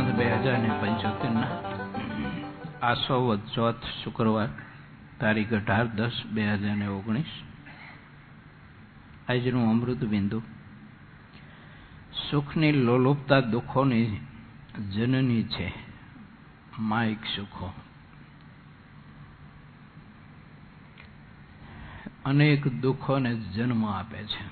પાંચ, બે હજાર ને પંચોતેરના. આસોવદ ચોથ શુક્રવાર, તારીખ અઢાર દસ બે હજાર ને ઓગણીસ. આજનું અમૃત બિંદુ. સુખની લોલુપતા દુઃખોની જનની છે માઇક સુખો. અનેક દુઃખોને જન્મ આપે છે.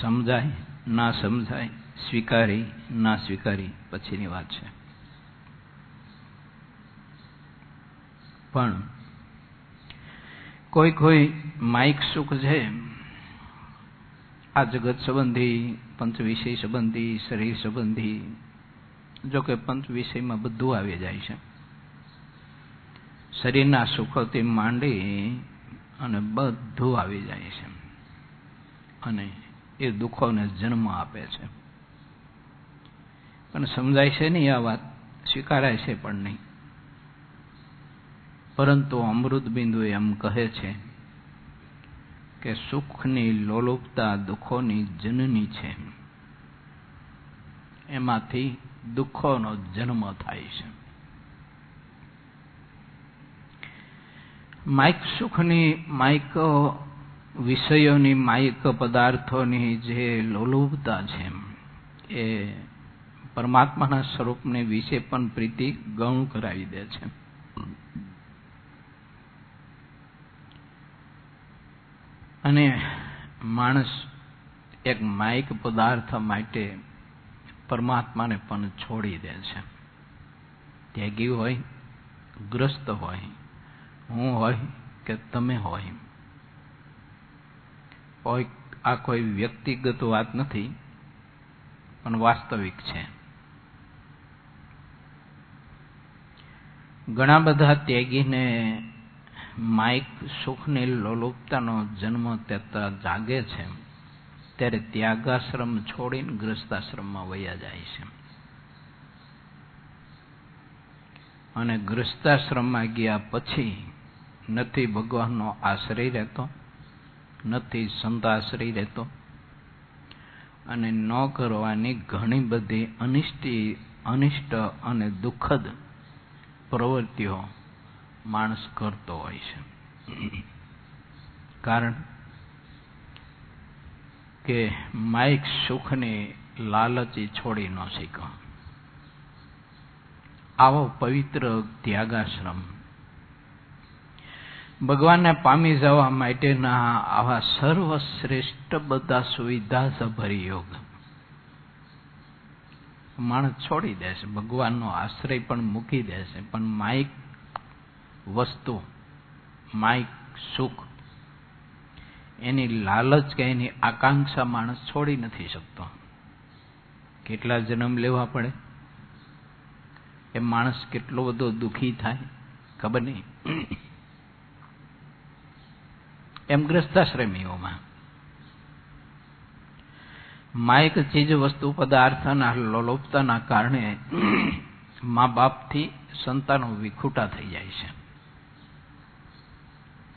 સમજાય, ના સમજાય સ્વીકારી, ના સ્વીકારી, પછીની વાત છે. પણ કોઈ કોઈ માઇક સુખ છે? આ જગત સંબંધી, પંચ વિષય સંબંધી, શરીર સંબંધી, જો કે પંચ વિષયમાં બધું આવી જાય છે. શરીરના સુખોથી માંડી અને બધું આવી જાય છે. અને એ દુઃખોને જન્મ આપે છે. પણ સમજાય છે નહીં આ વાત, સ્વીકારાય છે પણ નહીં. પરંતુ અમૃત બિંદુ એમ કહે છે કે સુખની લોલુપતા દુઃખોની જનની છે. એમાંથી દુઃખોનો જન્મ થાય છે. માઇક સુખની માઇક વિષયોની માઇક પદાર્થોની જે લોલુપતા છે, એ પરમાત્માના સ્વરૂપને વિશે પણ પ્રીતિ ગૌણ કરાવી દે છે. અને માણસ એક માઇક પદાર્થ માટે પરમાત્માને પણ છોડી દે છે. ત્યાગી હોય, ગ્રસ્ત હોય, હું હોય કે તમે હોય. આ કોઈ વ્યક્તિગત વાત નથી, પણ વાસ્તવિક છે. ઘણા બધા ત્યાગીને માઇક સુખની લોલુપતાનો જન્મ તેતા જાગે છે. ત્યારે ત્યાગાશ્રમ છોડીને ગ્રસ્તાશ્રમમાં વયા જાય છે. અને ગ્રસ્તાશ્રમમાં ગયા પછી નથી ભગવાનનો આશ્રય રહેતો, નથી સંતાશ્રય રહેતો અને ન કરવાની ઘણી બધી અનિષ્ટ અને દુઃખદ પ્રવૃત્તિઓ માણસ કરતો હોય છે. કારણ કે માઇક સુખની લાલચી છોડી ન શીખો. આવો પવિત્ર ત્યાગાશ્રમ. ભગવાનને પામી જવા માટેના આવા સર્વશ્રેષ્ઠ બધા સુવિધા સભર યોગ. માણસ છોડી દેશે ભગવાનનો આશ્રય પણ મૂકી દેશે પણ માઇક વસ્તુ માઇક સુખ, એની લાલચ કે એની આકાંક્ષા માણસ છોડી નથી શકતો. કેટલા જન્મ લેવા પડે? એ માણસ કેટલો બધો દુઃખી થાય, ખબર નહીં. એમ ગ્રસ્તાશ્રમીઓમાં માયક ચીજ વસ્તુ પદાર્થના લોલોપતાના કારણે મા બાપથી સંતાનો વિખૂટા થઈ જાય છે.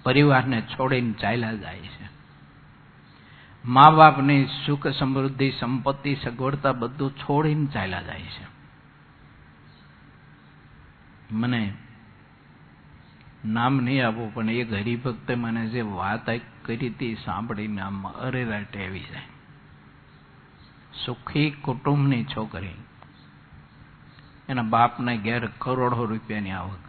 પરિવારને છોડીને ચાલ્યા જાય છે. મા બાપની સુખ સમૃદ્ધિ, સંપત્તિ, સગવડતા બધું છોડીને ચાલ્યા જાય છે. મને નામ નહીં આપવું પણ એક હરિભક્તે મને જે વાત કરી હતી સાંભળીને આમ અરેરાટ આવી જાય. સુખી કુટુંબની છોકરી. એના બાપને ઘેર કરોડો રૂપિયાની આવક.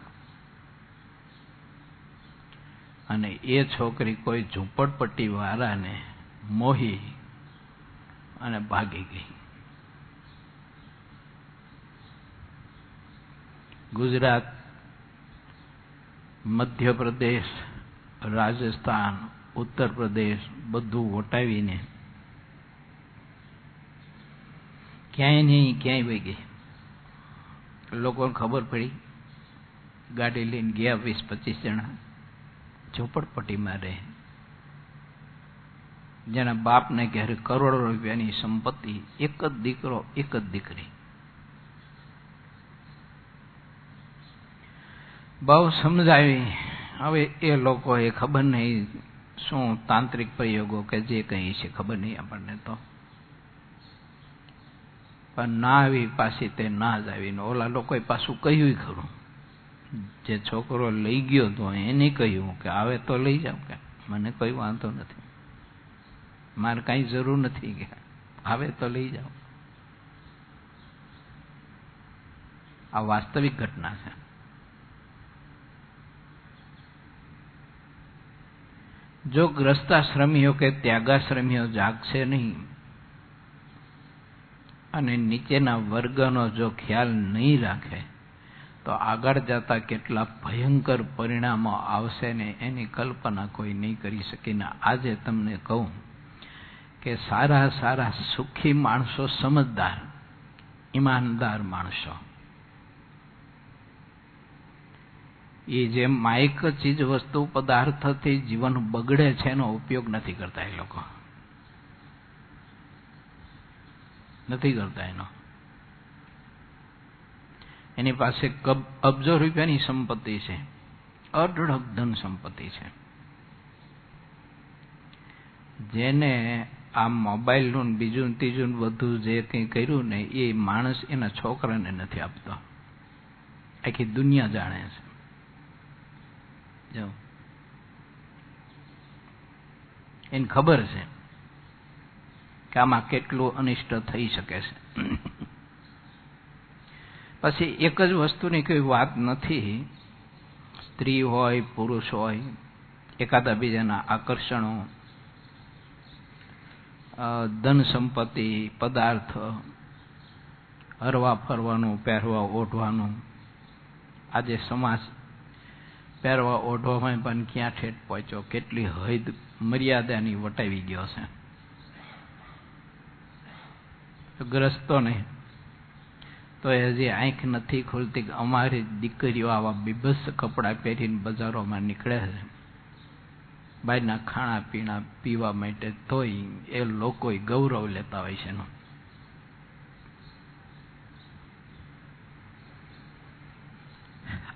અને એ છોકરી કોઈ ઝૂંપડપટ્ટી વાળાને મોહી અને ભાગી ગઈ. ગુજરાત, મધ્યપ્રદેશ, રાજસ્થાન ઉત્તર પ્રદેશ બધું વટાવીને ક્યાંય નહીં, ક્યાંય વહી ગઈ. લોકોને ખબર પડી, ગાડી લઈને ગયા વીસ પચીસ જણા. ઝોપડપટ્ટીમાં રહે. જેના બાપને ઘેરે કરોડો રૂપિયાની સંપત્તિ, એક જ દીકરો, એક જ દીકરી. બહુ સમજાવી. હવે એ લોકોએ ખબર નહીં શું તાંત્રિક પ્રયોગો કે જે કંઈ છે, ખબર નહીં આપણને તો. પણ ના આવી પાછી તે ના જ આવીને ઓલા લોકોએ પાછું કહ્યું ખરું. જે છોકરો લઈ ગયો તો એને કહ્યું કે આવે તો લઈ જાવ કે. મને કોઈ વાંધો નથી. મારે કાંઈ જરૂર નથી કે આવે તો લઈ જાઓ આ વાસ્તવિક ઘટના છે. જો ગ્રસ્તાશ્રમીઓ કે ત્યાગાશ્રમીઓ જાગશે નહીં અને નીચેના વર્ગનો જો ખ્યાલ નહીં રાખે, તો આગળ જતા કેટલા ભયંકર પરિણામો આવશે ને એની કલ્પના કોઈ નહીં કરી શકીને આજે તમને કહું કે સારા સારા સુખી માણસો સમજદાર, ઈમાનદાર માણસો. એ જે માયક ચીજ વસ્તુ પદાર્થથી જીવન બગડે છે એનો ઉપયોગ નથી કરતા એ લોકો. નથી કરતા એનો. એની પાસે અબજો રૂપિયાની સંપત્તિ છે. અઢળક ધન સંપત્તિ છે. જેને આ મોબાઈલનું બીજું ત્રીજું બધું જે કંઈ કર્યું ને એ માણસ એના છોકરાને નથી આપતો. આખી દુનિયા જાણે છે. એને ખબર છે. કે આમાં કેટલું અનિષ્ટ થઈ શકે છે. પછી એક જ વસ્તુની કોઈ વાત નથી. સ્ત્રી હોય, પુરુષ હોય, એકાદા બીજાના આકર્ષણો ધન સંપત્તિ, પદાર્થ, હરવા ફરવાનું, પહેરવા ઓઢવાનું. આજે સમાજ પહેરવા ઓઢવામાં પણ ક્યાં ઠેઠ પહોંચ્યો? કેટલી હદ મર્યાદાની વટાવી ગયો છે. ગ્રસ્તો નહીં. તો એ હજી આંખ નથી ખુલતી અમારી દીકરીઓ આવા બીભત્સ કપડાં પહેરીને બજારોમાં નીકળે છે. બહારના ખાણા પીણા, પીવા માટે તોય એ લોકો ગૌરવ લેતા હોય છે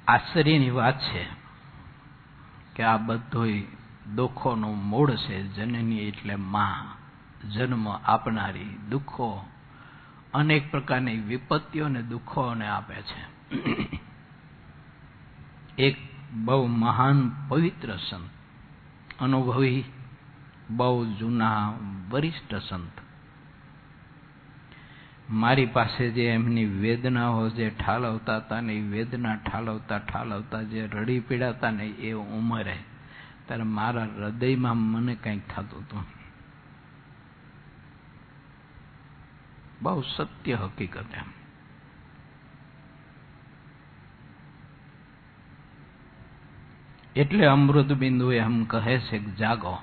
આશ્ચર્યની વાત છે કે આ બધું દુઃખોનું મૂળ છે જનની એટલે માં. જન્મ આપનારી દુઃખો અનેક પ્રકારની વિપત્તિઓ અને દુઃખોને આપે છે. એક બહુ મહાન પવિત્ર સંત, અનુભવી બહુ જૂના વરિષ્ઠ સંત. મારી પાસે જે એમની વેદનાઓ જે ઠાલવતા હતા ને એ વેદના ઠાલવતા ઠાલવતા જે રડી પીડાતા ને એ ઉંમરે, ત્યારે મારા હૃદયમાં મને કંઈક થતું હતું. બહુ સત્ય હકીકત એમ. એટલે અમૃત બિંદુ એમ કહે છે કે જાગો.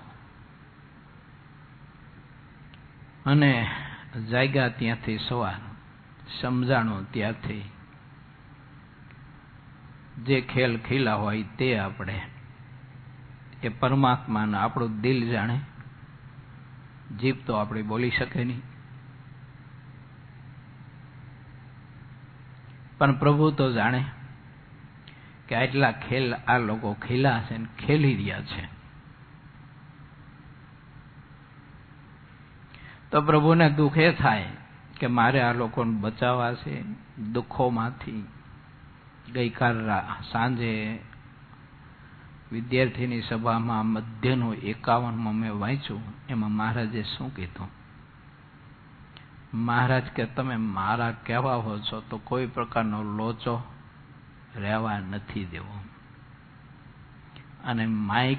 અને જાગ્યા ત્યાંથી સવાર, સમજાણું ત્યાંથી. જે ખેલ ખીલા હોય તે આપણે, એ પરમાત્માને આપણું દિલ જાણે. જીભ તો આપણે બોલી શકે નહીં. પણ પ્રભુ તો જાણે કે આટલા ખેલ આ લોકો ખેલા છે ને ખેલી રહ્યા છે. તો પ્રભુને દુઃખ એ થાય કે મારે આ લોકોને બચાવવા છે, દુઃખોમાંથી. ગઈકાલ સાંજે વિદ્યાર્થીની સભામાં મધ્યનું એકાવનમાં મેં વાંચ્યું, એમાં મહારાજે શું કીધું? મહારાજ કે તમે મારા કહેવા હો છો તો કોઈ પ્રકારનો લોચો રહેવા નથી દેવો. અને માઇક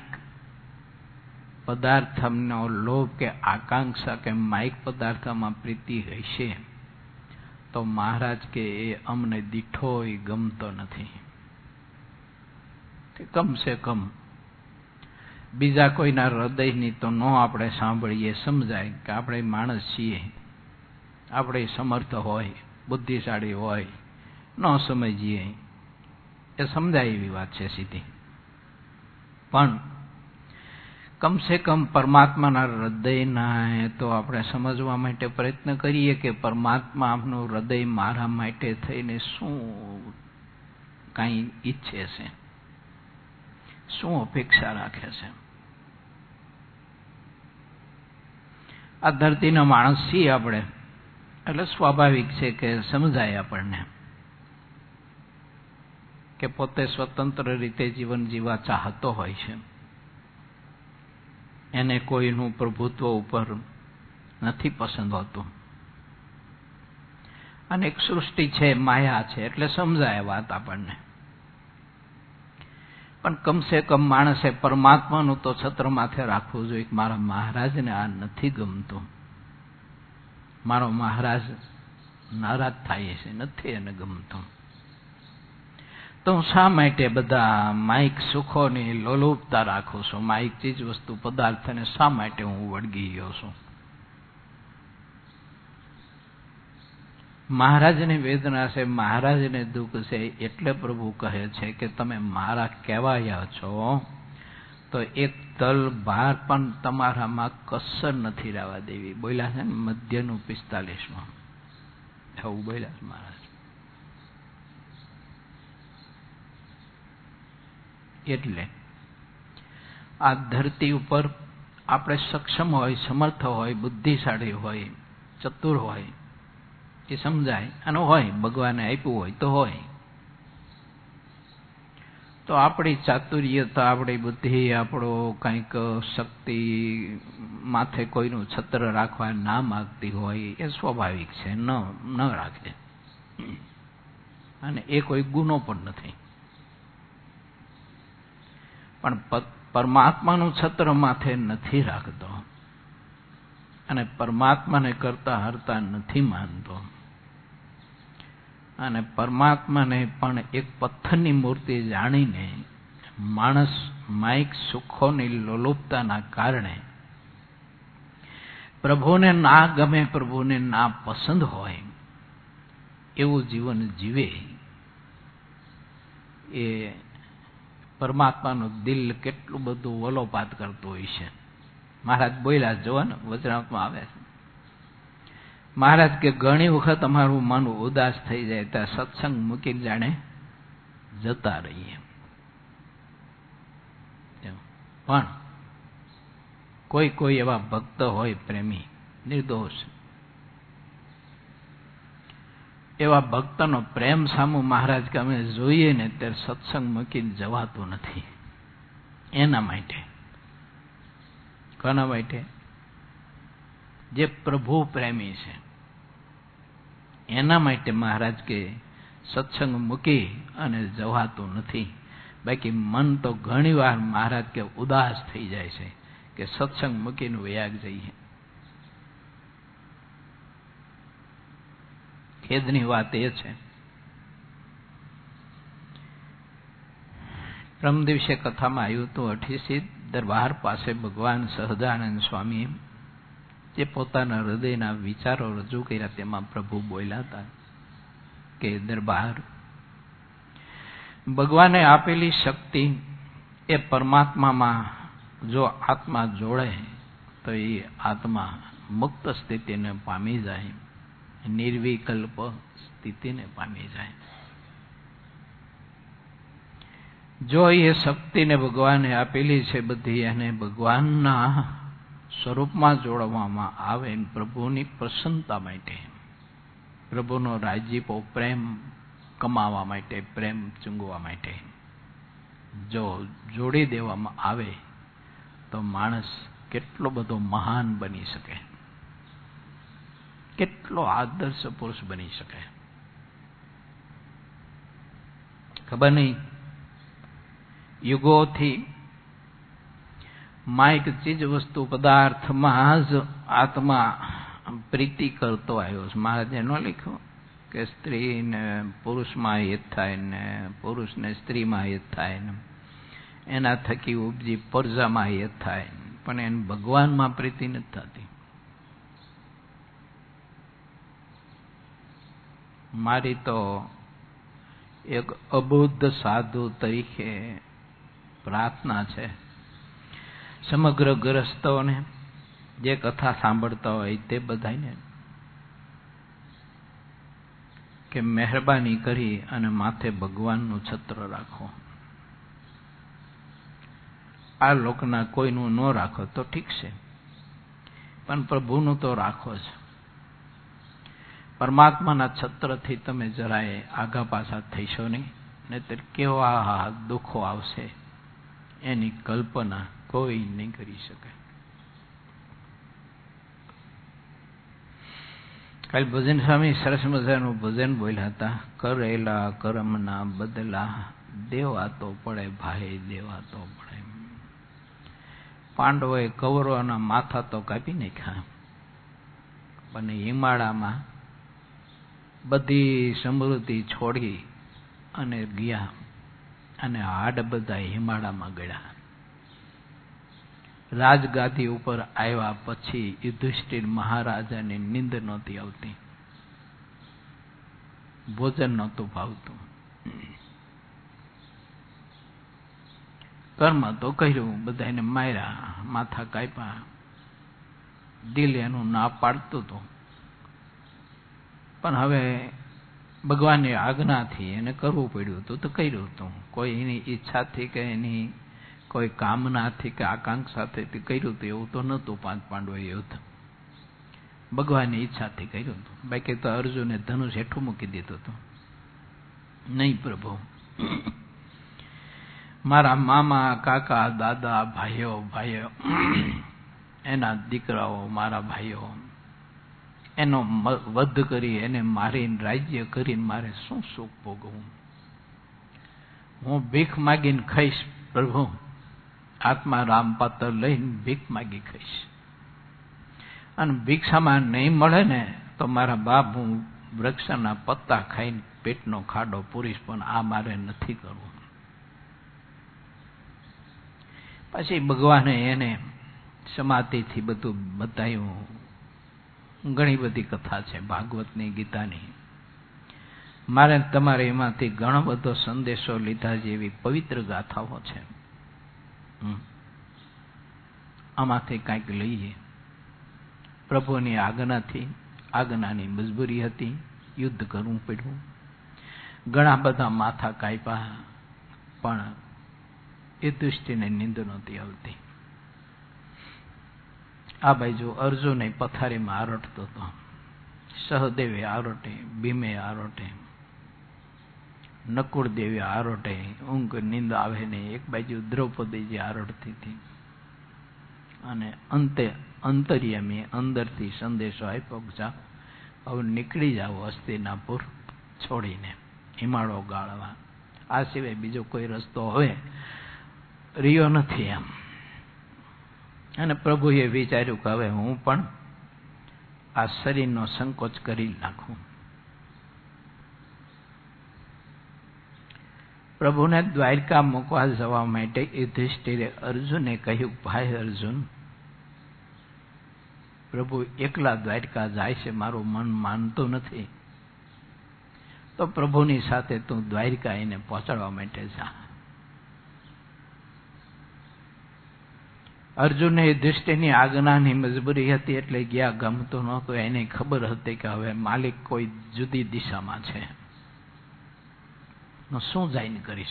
પદાર્થનો લોભ કે આકાંક્ષા કે માઇક પદાર્થમાં પ્રીતિ હશે તો મહારાજ કે એ અમને દીઠો ગમતો નથી. કે કમસે કમ બીજા કોઈના હૃદયની તો ન આપણે સાંભળીએ, સમજાય કે આપણે માણસ છીએ. આપણે સમર્થ હોય, બુદ્ધિશાળી હોય, ન સમજીએ. એ સમજાય એવી વાત છે સીધી. પણ કમસે કમ પરમાત્માના હૃદયના તો આપણે સમજવા માટે પ્રયત્ન કરીએ કે પરમાત્મા આપનું હૃદય મારા માટે થઈને શું કાંઈ ઈચ્છે છે? શું અપેક્ષા રાખે છે? આ ધરતીના માણસ છીએ આપણે. એટલે સ્વાભાવિક છે કે સમજાય આપણને કે પોતે સ્વતંત્ર રીતે જીવન જીવા ચાહતો હોય છે. એને કોઈનું પ્રભુત્વ ઉપર નથી પસંદ હોતું. અને એક સૃષ્ટિ છે, માયા છે, એટલે સમજાય વાત આપણને. પણ કમસે કમ માણસે પરમાત્માનું તો છત્ર માથે રાખવું જોઈએ મારા મહારાજને આ નથી ગમતું. મારો મહારાજ નારાજ થાય છે, નથી એને ગમતું. તો હું શા માટે બધા માઇક સુખોની લોલુપતા રાખું છું? માઇક ચીજ વસ્તુ પદાર્થને શા માટે હું વળગી ગયો છું? મહારાજની વેદના છે, મહારાજને દુઃખ છે, એટલે પ્રભુ કહે છે કે તમે મારા કહેવાયા છો. તો એક તલ ભાર પણ તમારામાં કસર નથી રહેવા દેવી. બોલ્યા છે ને મધ્યનું પિસ્તાલીસમાં. એવું બોલ્યા મહારાજ. એટલે આ ધરતી ઉપર આપણે સક્ષમ હોય, સમર્થ હોય, બુદ્ધિશાળી હોય, ચતુર હોય, એ સમજાય. અને હોય, ભગવાને આપ્યું હોય તો હોય. તો આપણી ચાતુર્યતા, આપણી બુદ્ધિ, આપણો કંઈક શક્તિ માથે કોઈનું છત્ર રાખવા ના માગતી હોય એ સ્વાભાવિક છે, ન ન રાખે. અને એ કોઈ ગુનો પણ નથી. પણ પરમાત્માનું છત્ર માથે નથી રાખતો અને પરમાત્માને કરતા હરતા નથી માનતો. અને પરમાત્માને પણ એક પથ્થરની મૂર્તિ જાણીને માણસ માઇક સુખોની લોલુપતાના કારણે પ્રભુને ના ગમે, પ્રભુને ના પસંદ હોય, એવું જીવન જીવે એ પરમાત્માનું દિલ કેટલું બધું વલોપાત કરતું હોય છે. મહારાજ બોલ્યા જોવા ને વચનાત્મા આવે મહારાજ કે ઘણી વખત અમારું મન ઉદાસ થઈ જાય ત્યાં સત્સંગ મૂકીને જાણે જતા રહીએ. પણ કોઈ કોઈ એવા ભક્ત હોય પ્રેમી, નિર્દોષ. એવા ભક્તનો પ્રેમ સામુ મહારાજ કે અમે જોઈએ ને ત્યારે સત્સંગ મૂકીને જવાતું નથી. એના માટે. કોના માટે? જે પ્રભુ પ્રેમી છે. એના માટે મહારાજ કે સત્સંગ મૂકી અને જવાતું નથી. બાકી મન તો ઘણી વાર મહારાજ કે ઉદાસ થઈ જાય છે કે સત્સંગ મૂકીને વયાગ જઈએ. ખેદની વાત એ છે. પ્રમ દિવસે કથામાં આવ્યું હતું અઠીસી દરબાર પાસે ભગવાન સહજાનંદ સ્વામી જે પોતાના હૃદયના વિચારો રજૂ કર્યા તેમાં પ્રભુ બોલ્યા હતા કે, દરબાર, ભગવાને આપેલી શક્તિ એ પરમાત્મામાં જો આત્મા જોડે, તો એ આત્મા મુક્ત સ્થિતિને પામી જાય, નિર્વિકલ્પ સ્થિતિને પામી જાય. જો એ શક્તિને ભગવાને આપેલી છે બધી, એને ભગવાનના સ્વરૂપમાં જોડવામાં આવે પ્રભુની પ્રસન્નતા માટે, પ્રભુનો રાજીપો પ્રેમ કમાવા માટે, પ્રેમ ચૂંગવા માટે. જો જોડી દેવામાં આવે, તો માણસ કેટલો બધો મહાન બની શકે. કેટલો આદર્શ પુરુષ બની શકે. ખબર નહીં? યુગોથી માઇક ચીજ વસ્તુ પદાર્થમાં જ આત્મા પ્રીતિ કરતો આવ્યો છે. મહારાજે ન લખ્યું કે સ્ત્રીને પુરુષમાં હિત થાય ને પુરુષને સ્ત્રીમાં હિત થાય ને એના થકી ઉપજી પરજામાં હિત થાય પણ એને ભગવાનમાં પ્રીતિ નથી થતી. મારી તો એક અબુદ્ધ સાધુ તરીકે પ્રાર્થના છે. સમગ્ર ગ્રસ્તોને જે કથા સાંભળતા હોય તે બધાને કે મહેરબાની કરી અને માથે ભગવાનનું છત્ર રાખો. આ લોકના કોઈનું ન રાખો તો ઠીક છે. પણ પ્રભુનું તો રાખો જ. પરમાત્માના છત્રથી તમે જરાય આગા પાછા થઈશો નહીં, નહીતર કેવા દુઃખો આવશે એની કલ્પના કોઈ નહીં કરી શકે. કાલ ભજન સ્વામી સરસ મજાનું ભજન બોલ્યા હતા. કરેલા કર્મના બદલા, દેવા તો પડે ભાઈ, દેવા તો પડે. પાંડવોએ કૌરવોના માથા તો કાપી નાખ્યા. પણ હિમાળામાં બધી સમૃદ્ધિ છોડી અને ગયા. અને હાડ બધા હિમાળામાં ગળ્યા. રાજગાદી ઉપર આવ્યા પછી યુધિષ્ઠિર મહારાજાની નિંદ નહોતી આવતી. ભોજન નહોતું ભાવતું. કર્મ તો કર્યું બધાને માર્યા, માથા કાપ્યા. દિલ એનું ના પાડતું હતું. પણ હવે ભગવાનની આજ્ઞાથી એને કરવું પડ્યું હતું તો કર્યું હતું. કોઈ એની ઈચ્છાથી કે એની કોઈ કામનાથી કે આકાંક્ષાથી કર્યું હતું એવું તો નહોતું પાંચ પાંડવો યુદ્ધ ભગવાનની ઈચ્છાથી કર્યું હતું બાકી તો અર્જુને ધનુષ હેઠું મૂકી દીધું હતું. નહીં પ્રભુ. મારા મામા, કાકા, દાદા, ભાઈઓ ભાઈઓ, એના દીકરાઓ, મારા ભાઈઓ, એનો વધ કરી, એને મારીને રાજ્ય કરીને મારે શું સુખ ભોગવું? હું ભીખ માગીને ખાઈશ પ્રભુ. આત્મા રામ પાત્ર લઈને ભીખ માગી ખાઈશ. અને ભિક્ષામાં નહીં મળે ને તો મારા બાપ હું વૃક્ષના પત્તા ખાઈને પેટનો ખાડો પૂરીશ, પણ આ મારે નથી કરવું. પછી ભગવાને એને સમાધિથી બધું બતાવ્યું. ઘણી બધી કથા છે ભાગવતની, ગીતાની. મારે તમારે એમાંથી ઘણો બધો સંદેશો લીધા જેવી પવિત્ર ગાથાઓ છે. આમાંથી કાંઈક લઈએ. પ્રભુની આજ્ઞાથી, આજ્ઞાની મજબૂરી હતી, યુદ્ધ કરવું પડ્યું. ઘણા બધા માથા કાપ્યા, પણ એ દૃષ્ટિને નિંદ નહોતી આવતી. આ બાજુ અર્જુને પથારીમાં આરોટતો હતો સહદેવે આરોટે, ભીમે આરોટે. નકુળ દેવી આરોટે, ઊંઘ, નીંદ આવે નહીં. એક બાજુ દ્રૌપદીજી આરોટતી હતી. અને અંતે અંતર્યમી અંદરથી સંદેશો આપ્યો જા હવે નીકળી જાઓ હસ્તિનાપુર છોડીને, હિમાળો ગાળવા. આ સિવાય બીજો કોઈ રસ્તો હવે રહ્યો નથી એમ. અને પ્રભુએ વિચાર્યું કે હવે હું પણ આ શરીરનો સંકોચ કરી નાખું. પ્રભુને દ્વારિકા મૂકવા જવા માટે યુધિષ્ઠિરે અર્જુને કહ્યું, ભાઈ અર્જુન, પ્રભુ એકલા દ્વારકા જાય છે, મારું મન માનતું નથી. તો પ્રભુની સાથે તું દ્વારકા એને પહોંચાડવા માટે જા. અર્જુને યુધિષ્ઠિરની આજ્ઞાની મજબૂરી હતી એટલે ગયા ગમતું નહોતું. એને ખબર હતી કે હવે માલિક કોઈ જુદી દિશામાં છે. શું જાઈન કરીશ?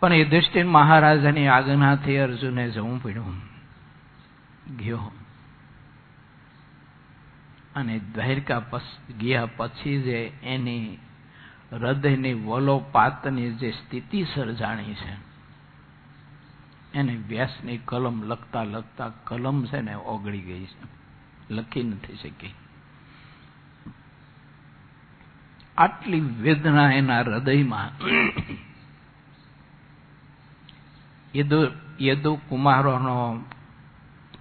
પણ દૃષ્ટિ મહારાજાની આજ્ઞાથી અર્જુને જવું પડ્યું. ગયો. અને દ્વારકા ગયા પછી જે એની હૃદયની વલોપાતની જે સ્થિતિ સર્જાણી છે, એને વ્યાસની કલમ લખતા લખતા કલમ છે ને ઓગળી ગઈ છે. લખી નથી શકી. આટલી વેદના એના હૃદયમાં. યદુ યદુ કુમારોનો,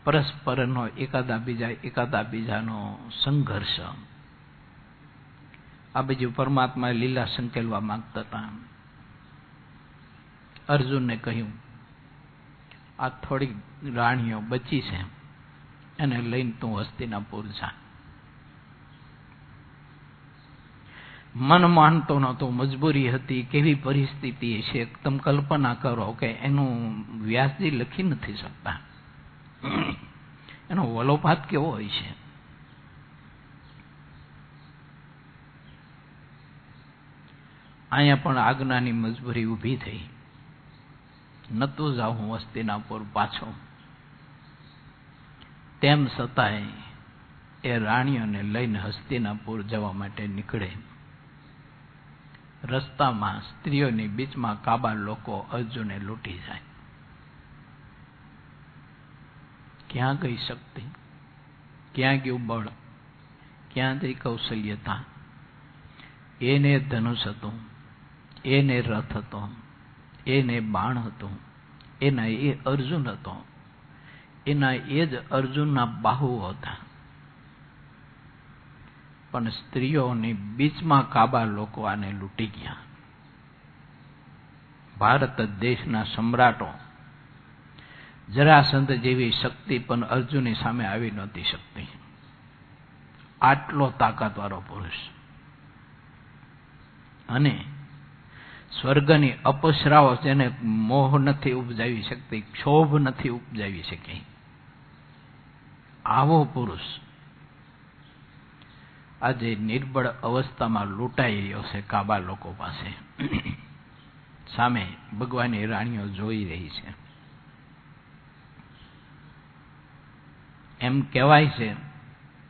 પરસ્પરનો, એકાદા બીજા, એકાદા બીજાનો સંઘર્ષ. આ બીજું પરમાત્મા લીલા સંકેલવા માંગતા હતા. અર્જુનને કહ્યું, આ થોડીક રાણીઓ બચી છે. એને લઈને તું હસ્તિનાપુર જા. મન માનતો નહોતો મજબૂરી હતી, કેવી પરિસ્થિતિ છે? તમે કલ્પના કરો કે એનું વ્યાસજી લખી નથી શકતા. એનો વલોપાત કેવો હોય છે? અહીંયા પણ આજ્ઞાની મજબૂરી ઊભી થઈ. નતું જાઉં હું વસ્તીનાપુર પાછો. તેમ છતાંય એ રાણીઓને લઈને હસ્તિનાપુર જવા માટે નીકળે. રસ્તામાં સ્ત્રીઓની બીચમાં કાબા લોકો અર્જુને લૂંટી જાય. ક્યાં ગઈ શક્તિ? ક્યાં ગયું બળ? ક્યાં ગઈ કૌશલ્યતા? એને ધનુષ હતું, એને રથ હતો, એને બાણ હતું, એના એ અર્જુન હતો, એના એ જ અર્જુનના બાહુઓ હતા. પણ સ્ત્રીઓની બીચમાં કાબા લોકો આને લૂંટી ગયા. ભારત દેશના સમ્રાટો જરાસંધ જેવી શક્તિ પણ અર્જુનની સામે આવી નહોતી શકતી. આટલો તાકાતવાળો પુરુષ. અને સ્વર્ગની અપસરાઓ જેને મોહ નથી ઉપજાવી શકતી, ક્ષોભ નથી ઉપજાવી શકી. આવો પુરુષ આજે નિર્બળ અવસ્થામાં લૂંટાઈ રહ્યો છે કાબા લોકો પાસે. સામે ભગવાનની રાણીઓ જોઈ રહી છે. એમ કહેવાય છે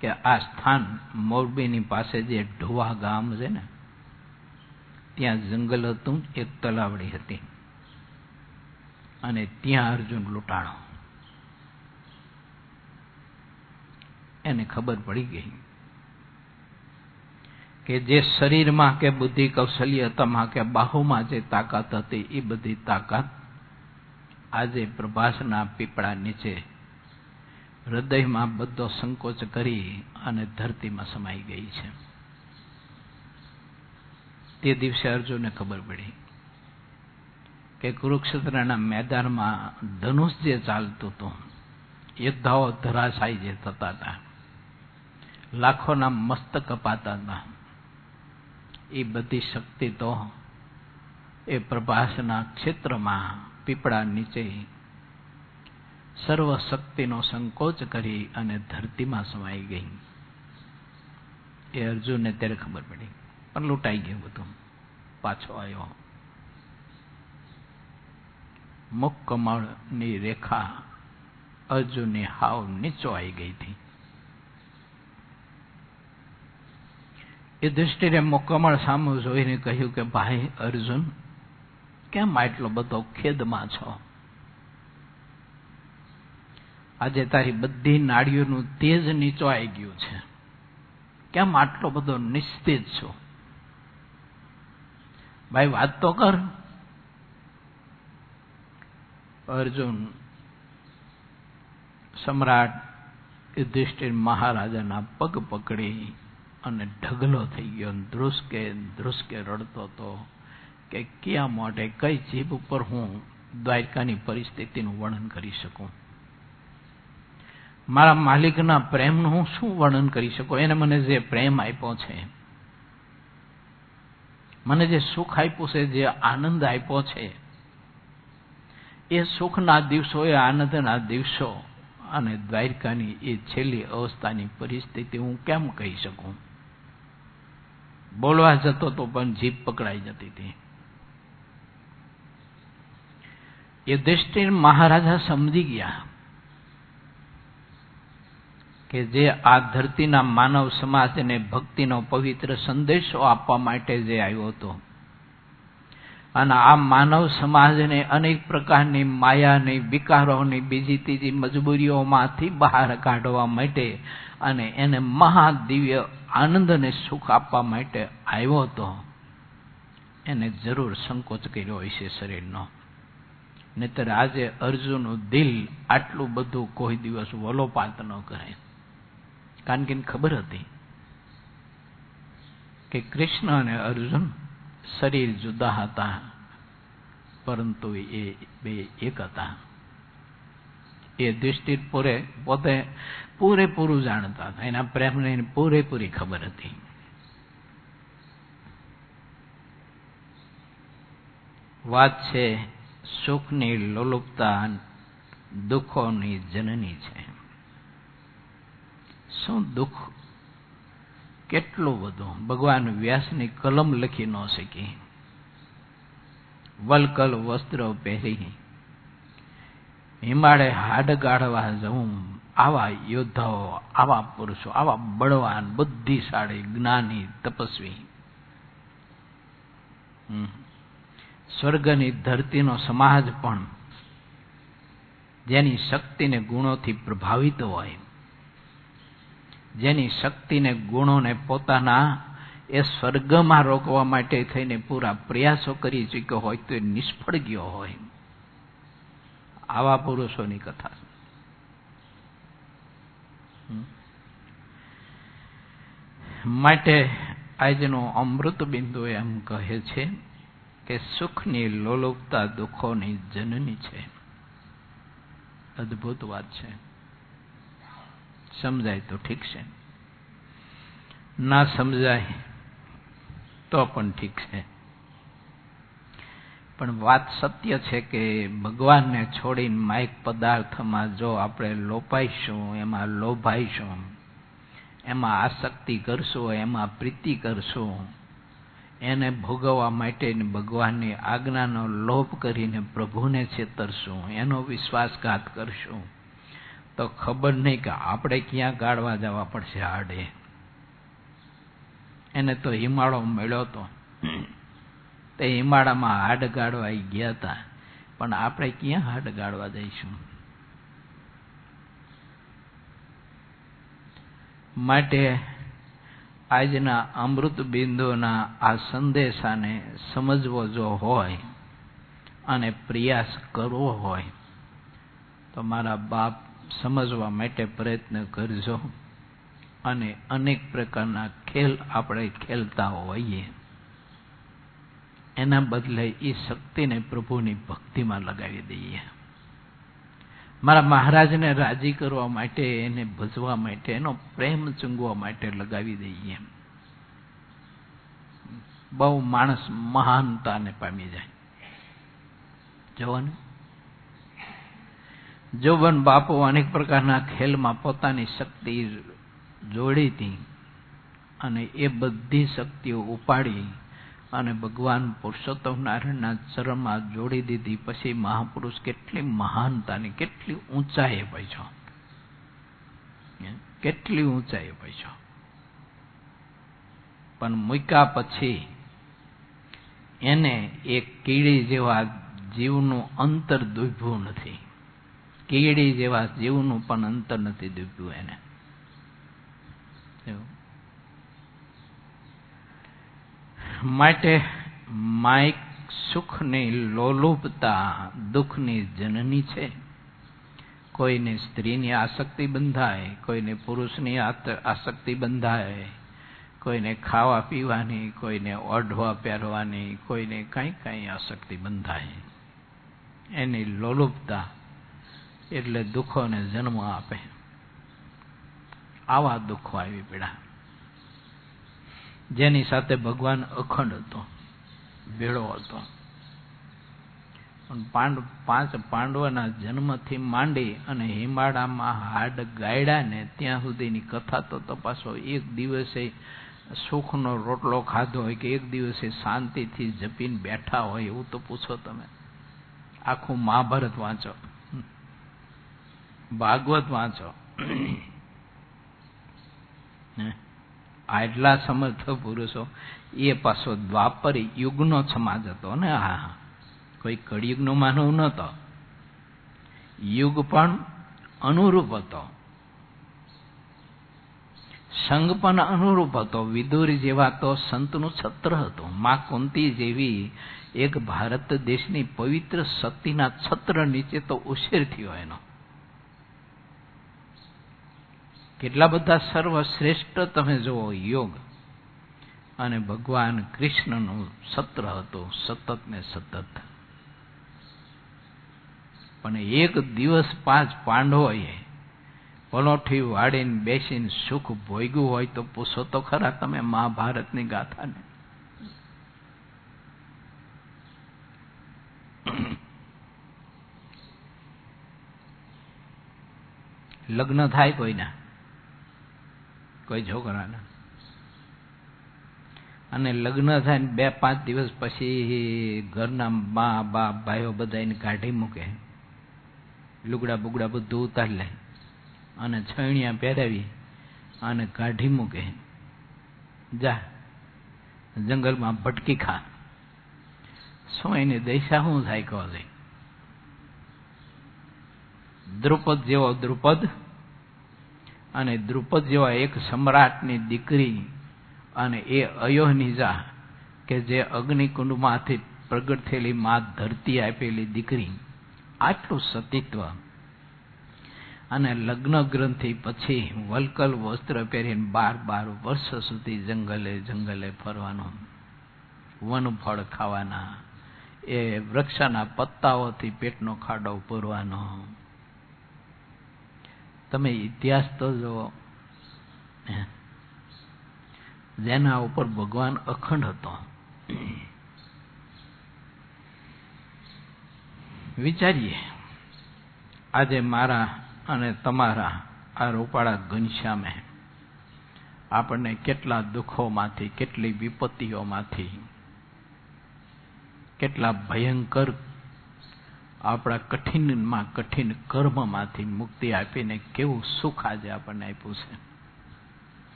કે આ સ્થાન મોરબીની પાસે જે ઢોવા ગામ છે ને, ત્યાં જંગલ હતું, એક તલાવડી હતી. અને ત્યાં અર્જુન લૂંટાણો. એને ખબર પડી ગઈ કે જે શરીરમાં કે બુદ્ધિ કૌશલ્યતામાં કે બાહુમાં જે તાકાત હતી એ બધી તાકાત આજે પ્રભાસના પીપળા નીચે હૃદયમાં બધો સંકોચ કરી અને ધરતીમાં સમાઈ ગઈ છે. તે દિવસે અર્જુનને ખબર પડી કે કુરુક્ષેત્રના મેદાનમાં ધનુષ જે ચાલતું હતું યોદ્ધાઓ ધરાશાયી જે થતા હતા, લાખોના મસ્તક કપાતા હતા. એ બધી શક્તિ તો એ પ્રભાસના ક્ષેત્રમાં પીપળા નીચે સર્વ શક્તિનો સંકોચ કરી અને ધરતીમાં સમાઈ ગઈ. એ અર્જુનને ત્યારે ખબર પડી, પણ લૂંટાઈ ગયું બધું. પાછો આવ્યો. મુખ કમળની રેખા અર્જુનની હાવ નીચો આવી ગઈ હતી. દૃષ્ટિને મુકમળ સામું જોઈને કહ્યું કે, ભાઈ અર્જુન, કેમ આટલો બધો ખેદમાં છો? આજે તારી બધી નાડીઓનું તેજ નીચો આવી ગયું છે. કેમ આટલો બધો નિસ્તેજ છો? ભાઈ, વાત તો કર. અર્જુન, સમ્રાટ યુધિષ્ઠિર મહારાજાના પગ પકડી અને ઢગલો થઈ ગયો. ધ્રુસકે ધ્રુસકે રડતો હતો કે ક્યાં મોઢે, કઈ જીભ ઉપર હું દ્વારકાની પરિસ્થિતિનું વર્ણન કરી શકું? મારા માલિકના પ્રેમનું હું શું વર્ણન કરી શકું? એને મને જે પ્રેમ આપ્યો છે, મને જે સુખ આપ્યું છે, જે આનંદ આપ્યો છે, એ સુખના દિવસો એ આનંદના દિવસો અને દ્વારકાની એ છેલ્લી અવસ્થાની પરિસ્થિતિ હું કેમ કહી શકું? બોલવા જતો તો પણ જીભ પકડાઈ જતી હતી. યુધિષ્ઠિર મહારાજા સમજી ગયા કે જે આ ધરતીના માનવ સમાજને ભક્તિનો પવિત્ર સંદેશો આપવા માટે જે આવ્યો હતો અને આ માનવ સમાજને અનેક પ્રકારની માયાની, વિકારોની, બીજી ત્રીજી મજબૂરીઓમાંથી બહાર કાઢવા માટે અને એને મહાદિવ્ય આનંદ અને સુખ આપવા માટે આવ્યો હતો, એને જરૂર સંકોચ કર્યો છે શરીરનો. નહીતર આજે અર્જુનનું દિલ આટલું બધું કોઈ દિવસ વલોપાત ન કરે. કારણ કે ખબર હતી કે કૃષ્ણ અને અર્જુન શરીર જુદા હતા, પરંતુ એ બે એક હતા. એ દૃષ્ટિ પૂરે પોતે પૂરેપૂરું જાણતા હતા. એના પ્રેમને પૂરેપૂરી ખબર હતી. વાત છે સુખની, લોલુપતા, દુઃખોની જનની છે. શું દુઃખ કેટલું બધું? ભગવાન વ્યાસની કલમ લખી ન શકી. વલકલ વસ્ત્ર પહેરી હિમાળે હાડ ગાળવા જવું, આવા યોદ્ધાઓ, આવા પુરુષો, આવા બળવાન, બુદ્ધિશાળી, જ્ઞાની, તપસ્વી. સ્વર્ગની ધરતીનો સમાજ પણ જેની શક્તિને ગુણોથી પ્રભાવિત હોય, જેની શક્તિને ગુણોને પોતાના એ સ્વર્ગમાં રોકવા માટે થઈને પૂરા પ્રયાસો કરી ચૂક્યો હોય તો એ નિષ્ફળ ગયો હોય. આવા પુરુષોની કથા. માટે આજનું અમૃત બિંદુ એમ કહે છે કે સુખની લોલુપતા દુઃખોની જનની છે. અદ્ભુત વાત છે. સમજાય તો ઠીક છે. ના સમજાય તો પણ ઠીક છે. પણ વાત સત્ય છે કે ભગવાનને છોડીને માઇક પદાર્થમાં જો આપણે લોપાઈશું, એમાં લોભાઈશું, એમાં આસક્તિ કરશું, એમાં પ્રીતિ કરશું, એને ભોગવવા માટે ભગવાનની આજ્ઞાનો લોભ કરીને પ્રભુને છેતરશું, એનો વિશ્વાસઘાત કરશું, તો ખબર નહીં કે આપણે ક્યાં ગાળવા જવા પડશે આડે. એને તો હિમાળો મળ્યો તો. તે હિમાળામાં હાડ ગાળવા ગયા હતા પણ આપણે ક્યાં હાડ ગાળવા જઈશું? માટે આજના અમૃત બિંદુના આ સંદેશાને સમજવો જો હોય અને પ્રયાસ કરવો હોય, તો મારા બાપ સમજવા માટે પ્રયત્ન કરજો. અને અનેક પ્રકારના ખેલ આપણે ખેલતા હોઈએ. એના બદલે એ શક્તિને પ્રભુની ભક્તિમાં લગાવી દઈએ. મારા મહારાજને રાજી કરવા માટે, એને ભજવા માટે, એનો પ્રેમ ચૂંગવા માટે લગાવી દઈએ. બહુ માણસ મહાનતાને પામી જાય. જોવાનું? જોબન બાપુ અનેક પ્રકારના ખેલમાં પોતાની શક્તિ જોડી હતી અને એ બધી શક્તિઓ ઉપાડી અને ભગવાન પુરુષોત્તમ નારાયણના ચરણમાં જોડી દીધી. પછી મહાપુરુષ કેટલી મહાનતાની કેટલી ઊંચાઈએ પહોંચ્યો. કેટલી ઊંચાઈએ પહોંચ્યો. પણ મૂક્યા પછી એને એક કીડી જેવા જીવનું અંતર દુભ્યું નથી. કીડી જેવા જીવનું પણ અંતર નથી દુભ્યું એને. માટે માઇક સુખની લોલુપતા, દુઃખની જનની છે. કોઈને સ્ત્રીની આસક્તિ બંધાય, કોઈને પુરુષની આસક્તિ બંધાય, કોઈને ખાવા પીવાની, કોઈને ઓઢવા પહેરવાની, કોઈને કંઈ કંઈ આસક્તિ બંધાય. એની લોલુપતા એટલે દુઃખોને જન્મ આપે. આવા દુઃખો આવી પીડા. જેની સાથે ભગવાન અખંડ હતો, ભેળો હતો. પાંડ, પાંચ પાંડવોના જન્મથી માંડી અને હિમાળામાં હાડ ગાયડાને ત્યાં સુધીની કથા તો તપાસો. એક દિવસે સુખનો રોટલો ખાધો હોય કે એક દિવસે શાંતિથી જપીને બેઠા હોય એવું તો પૂછો તમે. આખું મહાભારત વાંચો. ભાગવત વાંચો. આટલા સમર્થ પુરુષો, એ પાછો દ્વાપર યુગનો સમાજ હતો ને હા કોઈ કળિયુગનો માનવ નહોતો. યુગ પણ અનુરૂપ હતો. સંઘ પણ અનુરૂપ હતો. વિદુર જેવા તો સંતનું છત્ર હતું. માં કુંતી જેવી એક ભારત દેશની પવિત્ર શક્તિના છત્ર નીચે તો ઉછેર થયો એનો. કેટલા બધા સર્વશ્રેષ્ઠ તમે જુઓ યોગ. અને ભગવાન કૃષ્ણનું સત્ર હતું, સતત ને સતત. પણ એક દિવસ પાંચ પાંડવોએ પલોઠી વાળીને બેસીને સુખ ભોગ્યું હોય તો પૂછો તો ખરા તમે મહાભારતની ગાથાને. લગ્ન થાય કોઈના? કોઈ છોકરાના અને લગ્ન થાય ને બે પાંચ દિવસ પછી ઘરના મા, બાપ, ભાઈઓ બધા એને કાઢી મૂકે. લુગડા બુગડા બધું ઉતારી લે. અને છૈણિયા પહેરાવી અને કાઢી મૂકે. જા, જંગલમાં ભટકી ખા. શું એની દશા શું થાય કહો દ્રુપદ જેવો દ્રુપદ અને દ્રુપદ જેવા એક સમ્રાટની દીકરી અને એ અયોનિજા કે જે અગ્નિકુંડમાંથી પ્રગટ થયેલી મા ધરતી આપેલી દીકરી. આટલું સતીત્વ. અને લગ્ન ગ્રંથિ પછી વલકલ વસ્ત્ર પહેરીને બાર બાર વર્ષ સુધી જંગલે જંગલે ફરવાનું. વનફળ ખાવાના. એ વૃક્ષના પત્તાઓથી પેટનો ખાડો પૂરવાનો. તમે ઇતિહાસ તો જુઓ. જેના ઉપર ભગવાન અખંડ હતો. વિચારીએ, આજે મારા અને તમારા આ રોપાળા ઘનશ્યામે આપણને કેટલા દુઃખોમાંથી, કેટલી વિપત્તિઓમાંથી, કેટલા ભયંકર આપણા કઠિનમાં કઠિન કર્મમાંથી મુક્તિ આપીને કેવું સુખ આજે આપણને આપ્યું છે.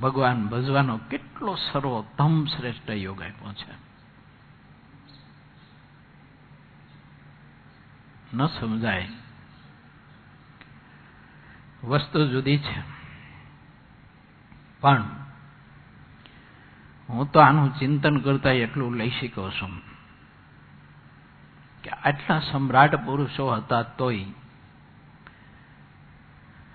ભગવાન ભજવાનો કેટલો સર્વોત્તમ શ્રેષ્ઠ યોગ આપ્યો છે. ન સમજાય. વસ્તુ જુદી છે. પણ હું તો આનું ચિંતન કરતા એટલું લઈ શક્યો છું. કે આટલા સમ્રાટ પુરુષો હતા તોય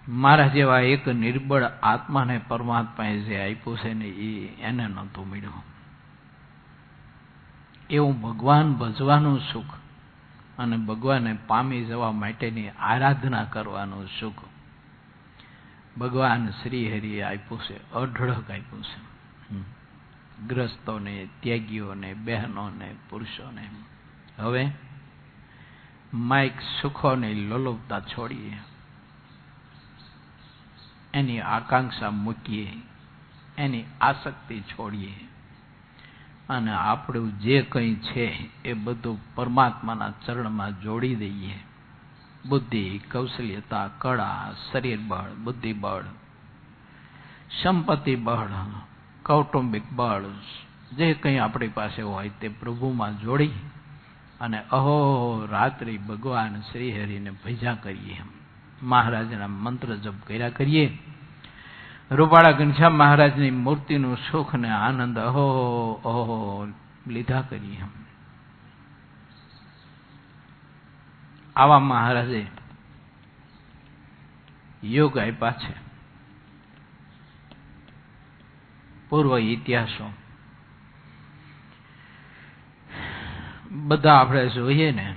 મારા જેવા એક નિર્બળ આત્માને પરમાત્માએ જે આપ્યું છે ને એ એને નહોતું મળ્યું. એવું ભગવાન ભજવાનું સુખ અને ભગવાનને પામી જવા માટેની આરાધના કરવાનું સુખ ભગવાન શ્રી હરિએ આપ્યું છે, અઢળક આપ્યું છે. ગ્રસ્તોને, ત્યાગીઓને, બહેનોને, પુરુષોને. હવે માઇક સુખોની લોલોપતા છોડીએ. એની આકાંક્ષા મૂકીએ. એની આસક્તિ છોડીએ. અને આપણું જે કંઈ છે એ બધું પરમાત્માના ચરણમાં જોડી દઈએ. બુદ્ધિ, કૌશલ્યતા, કળા, શરીર બળ, બુદ્ધિ બળ, સંપત્તિ બળ, કૌટુંબિક બળ, જે કંઈ આપણી પાસે હોય તે પ્રભુમાં જોડી અને અહો, રાત્રિ ભગવાન શ્રીહરિને ભજા કરીએ મહારાજના મંત્ર જપ કર્યા કરીએ. રૂપાળા ઘનશ્યામ મહારાજની મૂર્તિનું સુખ ને આનંદ અહો અહો લીધા કરીએ આવા મહારાજે યોગ આપ્યા છે. પૂર્વ ઇતિહાસો બધા આપણે જોઈએ ને,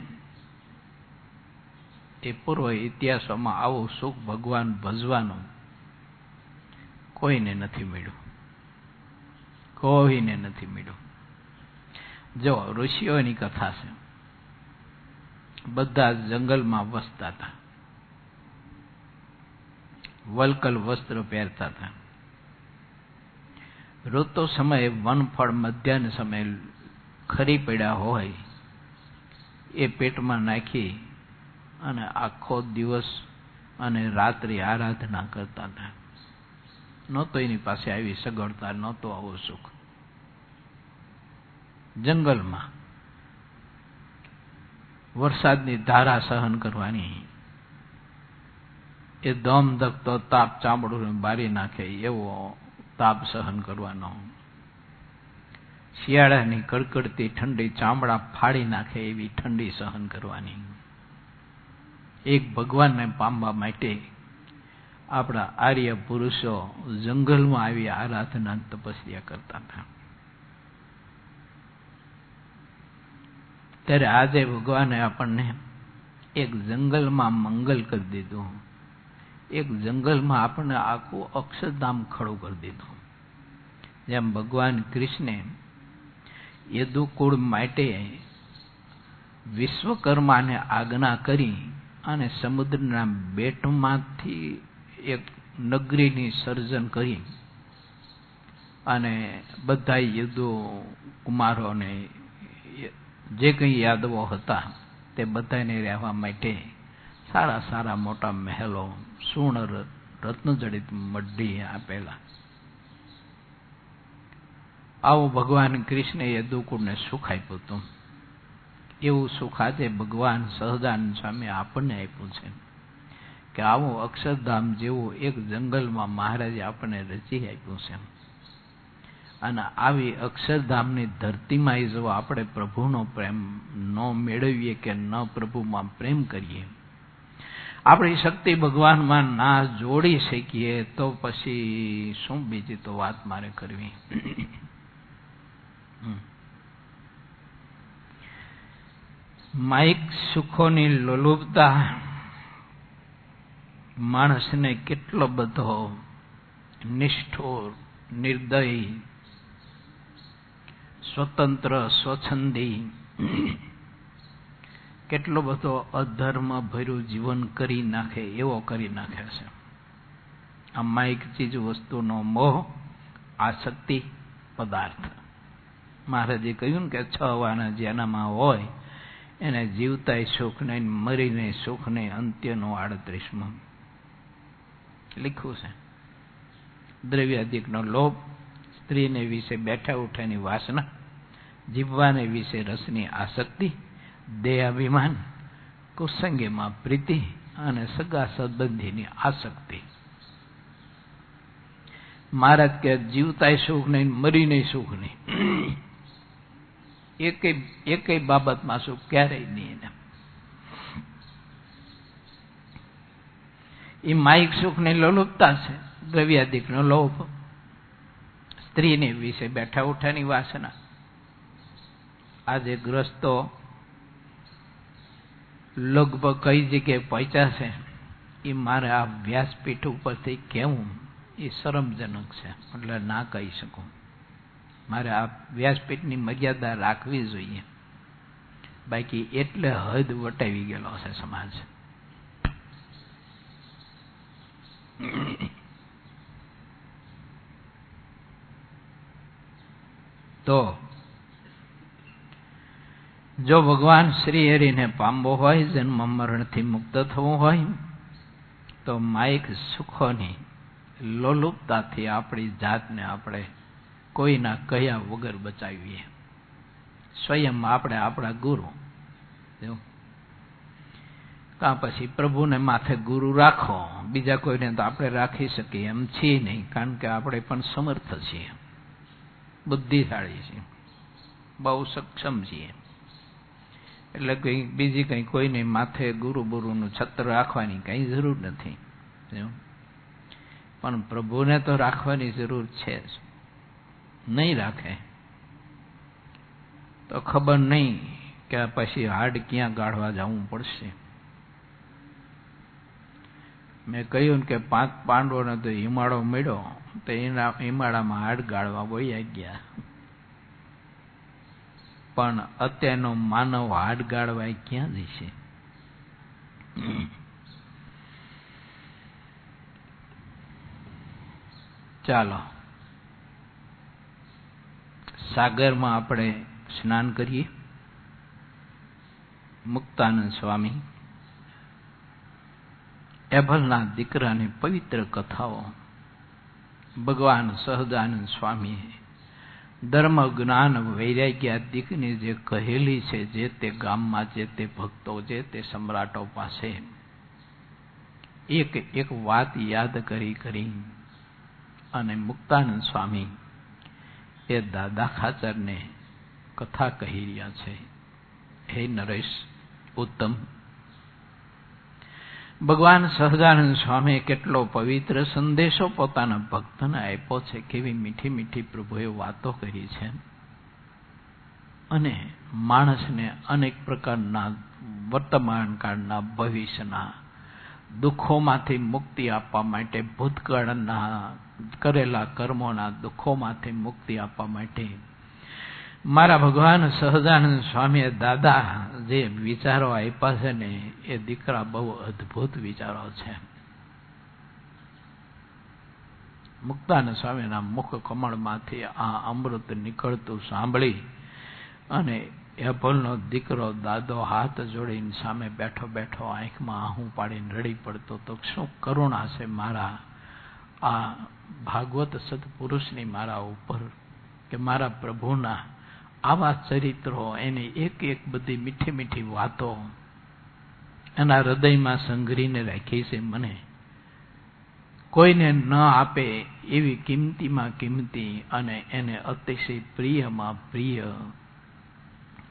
એ પૂર્વ ઇતિહાસોમાં આવું સુખ ભગવાન ભજવાનું કોઈને નથી મળ્યું. કોઈને નથી મળ્યું. જો ઋષિઓની કથા છે, બધા જંગલમાં વસતા હતા. વલકલ વસ્ત્ર પહેરતા હતા. ઋતુ સમયે વનફળ મધ્યાહન સમયે ખરી પડ્યા હોય એ પેટમાં નાખી અને આખો દિવસ અને રાત્રિ આરાધના કરતા હતા. નહોતો એની પાસે આવી સગવડતા નહોતો આવો સુખ. જંગલમાં વરસાદની ધારા સહન કરવાની. એ દમ ધકતો તાપ ચામડું બારી નાખે એવો તાપ સહન કરવાનો. શિયાળાની કડકડતી ઠંડી ચામડા ફાડી નાખે એવી ઠંડી સહન કરવાની. એક ભગવાનને પામવા માટે આપણા આર્ય પુરુષો જંગલમાં આવી આરાધના તપસ્યા કરતા હતા. ત્યારે આજે ભગવાને આપણને એક જંગલમાં મંગલ કરી દીધું. એક જંગલમાં આપણને આખું અક્ષરધામ ખડું કરી દીધું. જેમ ભગવાન કૃષ્ણે યદુકુળ માટે વિશ્વકર્માને આજ્ઞા કરી અને સમુદ્રના બેટમાંથી એક નગરીની સર્જન કરી અને બધા યદુ કુમારોને જે કંઈ યાદવો હતા તે બધાને રહેવા માટે સારા સારા મોટા મહેલો, સુવર્ણ રત્નજડિત મઢી આપેલા. આવું ભગવાન કૃષ્ણએ દુકુળને સુખ આપ્યું હતું. એવું સુખ આજે ભગવાન સહજાનંદ સ્વામી આપણને આપ્યું છે. કે આવું અક્ષરધામ જેવું એક જંગલમાં મહારાજે આપણને રચી આપ્યું છે. અને આવી અક્ષરધામની ધરતીમાં જો આપણે પ્રભુનો પ્રેમ ન મેળવીએ કે ન પ્રભુમાં પ્રેમ કરીએ. આપણી શક્તિ ભગવાનમાં ના જોડી શકીએ તો પછી શું બીજી તો વાત મારે કરવી? માઇક સુખોની લોલુપતા માણસને કેટલો બધો નિષ્ઠુર નિર્દય, સ્વતંત્ર, સ્વચ્છંદી, કેટલો બધો અધર્મ ભર્યું જીવન કરી નાખે, એવો કરી નાખે છે. આ માઇક ચીજ વસ્તુનો મોહ, આસક્તિ, પદાર્થ. મહારાજે કહ્યું કે છ વાના જેનામાં હોય, એને જીવતાય સુખ નહીં, મરીને સુખ નહીં, અંત્યનો આડત્રીસમાં. લખ્યું છે. દ્રવ્યાધિકનો લોભ સ્ત્રીને વિશે બેઠા ઉઠાની વાસના, જીવવાને વિશે રસની આસક્તિ, દેહાભિમાન, કુસંગીમાં પ્રીતિ અને સગા સંબંધીની આસક્તિ. મહારાજ કે જીવતાય સુખ નહીં, મરીને સુખ નહીં. એકેય એકેય બાબતમાં સુખ ક્યારેય નહીં એને. એ માઇક સુખની લોલુપતા છે, દ્રવ્યાદિકનો લોભ. સ્ત્રીને વિશે બેઠા ઉઠાની વાસના. આજે ગ્રસ્તો લગભગ કઈ જગ્યાએ પહોંચ્યા છે એ મારે આ વ્યાસપીઠ ઉપરથી કહેવું એ શરમજનક છે, એટલે ના કહી શકું. મારે આ વ્યાસપીઠની મર્યાદા રાખવી જોઈએ. બાકી એટલે હદ વટાવી ગયેલો છે સમાજ. તો જો ભગવાન શ્રી હરિને પામવો હોય જન્મ મરણથી મુક્ત થવું હોય, તો માઇક સુખોની લોલુપતાથી આપણી જાતને આપણે કોઈના કહ્યા વગર બચાવીએ. સ્વયં આપણે આપણા ગુરુ. કાં પછી પ્રભુને માથે ગુરુ રાખો. બીજા કોઈને તો આપણે રાખી શકીએ એમ છીએ નહીં, કારણ કે આપણે પણ સમર્થ છીએ. બુદ્ધિશાળી છીએ. બહુ સક્ષમ છીએ. એટલે કંઈ બીજી કંઈ કોઈને માથે ગુરુ ગુરુનું છત્ર રાખવાની કંઈ જરૂર નથી. પણ પ્રભુને તો રાખવાની જરૂર છે જ. નહીં રાખે. તો ખબર નહીં કે પછી હાડ ક્યાં ગાળવા જવું પડશે. મેં કહ્યું કે પાંચ પાંડવોને તો હિમાળો મળ્યો, તો એના હિમાળામાં હાડ ગાળવા વહી ગયા. પણ અત્યારનો માનવ હાડ ગાળવા ક્યાં જશે? ચાલો. સાગરમાં આપણે સ્નાન કરીએ. મુક્તાનંદ સ્વામી, એભલના દીકરાની પવિત્ર કથાઓ, ભગવાન સહજાનંદ સ્વામીએ ધર્મ, જ્ઞાન વૈરાગ્યાદિકની જે કહેલી છે, જે તે ગામમાં જે તે ભક્તો, જે તે સમ્રાટો પાસે એક એક વાત યાદ કરી કરી અને મુક્તાનંદ સ્વામી એ દાદા ખાચરને કથા કહી રહ્યા છે. હે નરેશ, ઉત્તમ. ભગવાન સહજાનંદ સ્વામીએ કેટલો પવિત્ર સંદેશો પોતાના ભક્તને આપ્યો છે, કેવી મીઠી મીઠી પ્રભુએ વાતો કરી છે. અને માણસને અનેક પ્રકારના વર્તમાન કાળના ભવિષ્યના દુઃખોમાંથી મુક્તિ આપવા માટે ભૂતકાળના કરેલા કર્મોના દુઃખોમાંથી મુક્તિ આપવા માટે. મારા ભગવાન સહજાનંદ સ્વામીએ દાદા જે વિચારો આપ્યા છે ને, એ દીકરા બહુ અદ્ભુત વિચારો છે. મુક્તાનંદ સ્વામીના મુખ કમળમાંથી આ અમૃત નીકળતું સાંભળી અને એપલનો દીકરો, દાદો હાથ જોડીને સામે બેઠો બેઠો આંખમાં આહું પાડીને રડી પડતો તો શું કરુણા છે મારા. આ ભાગવત સત્પુરુષની મારા ઉપર કે મારા પ્રભુના આવા ચરિત્રો, એની એક એક બધી મીઠી મીઠી વાતો એના હૃદયમાં સંઘરીને રાખી છે મને. કોઈને ન આપે એવી કિંમતીમાં કિંમતી અને એને અતિશય પ્રિયમાં પ્રિય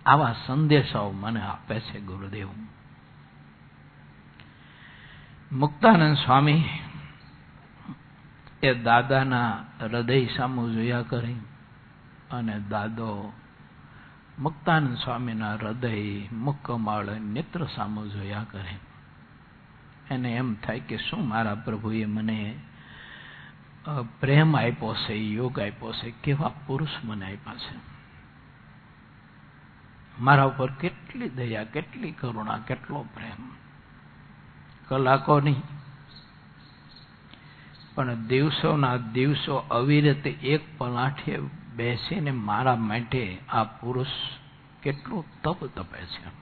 આવા સંદેશાઓ મને આપે છે ગુરુદેવ. મુક્તાનંદ સ્વામી એ દાદાના હૃદય સામું જોયા કરી અને દાદો મુક્તાનંદ સ્વામીના હૃદય મુક્કમાળ નેત્ર સામું જોયા કરે. એને એમ થાય કે શું મારા પ્રભુએ મને પ્રેમ આપ્યો છે, યોગ આપ્યો છે, કેવા પુરુષ મને આપ્યા છે? મારા ઉપર કેટલી દયા, કેટલી કરુણા, કેટલો પ્રેમ. કલાકો નહીં. પણ દિવસોના દિવસો અવિરત એક પલાઠે બેસીને મારા માટે આ પુરુષ કેટલું તપ તપે છે.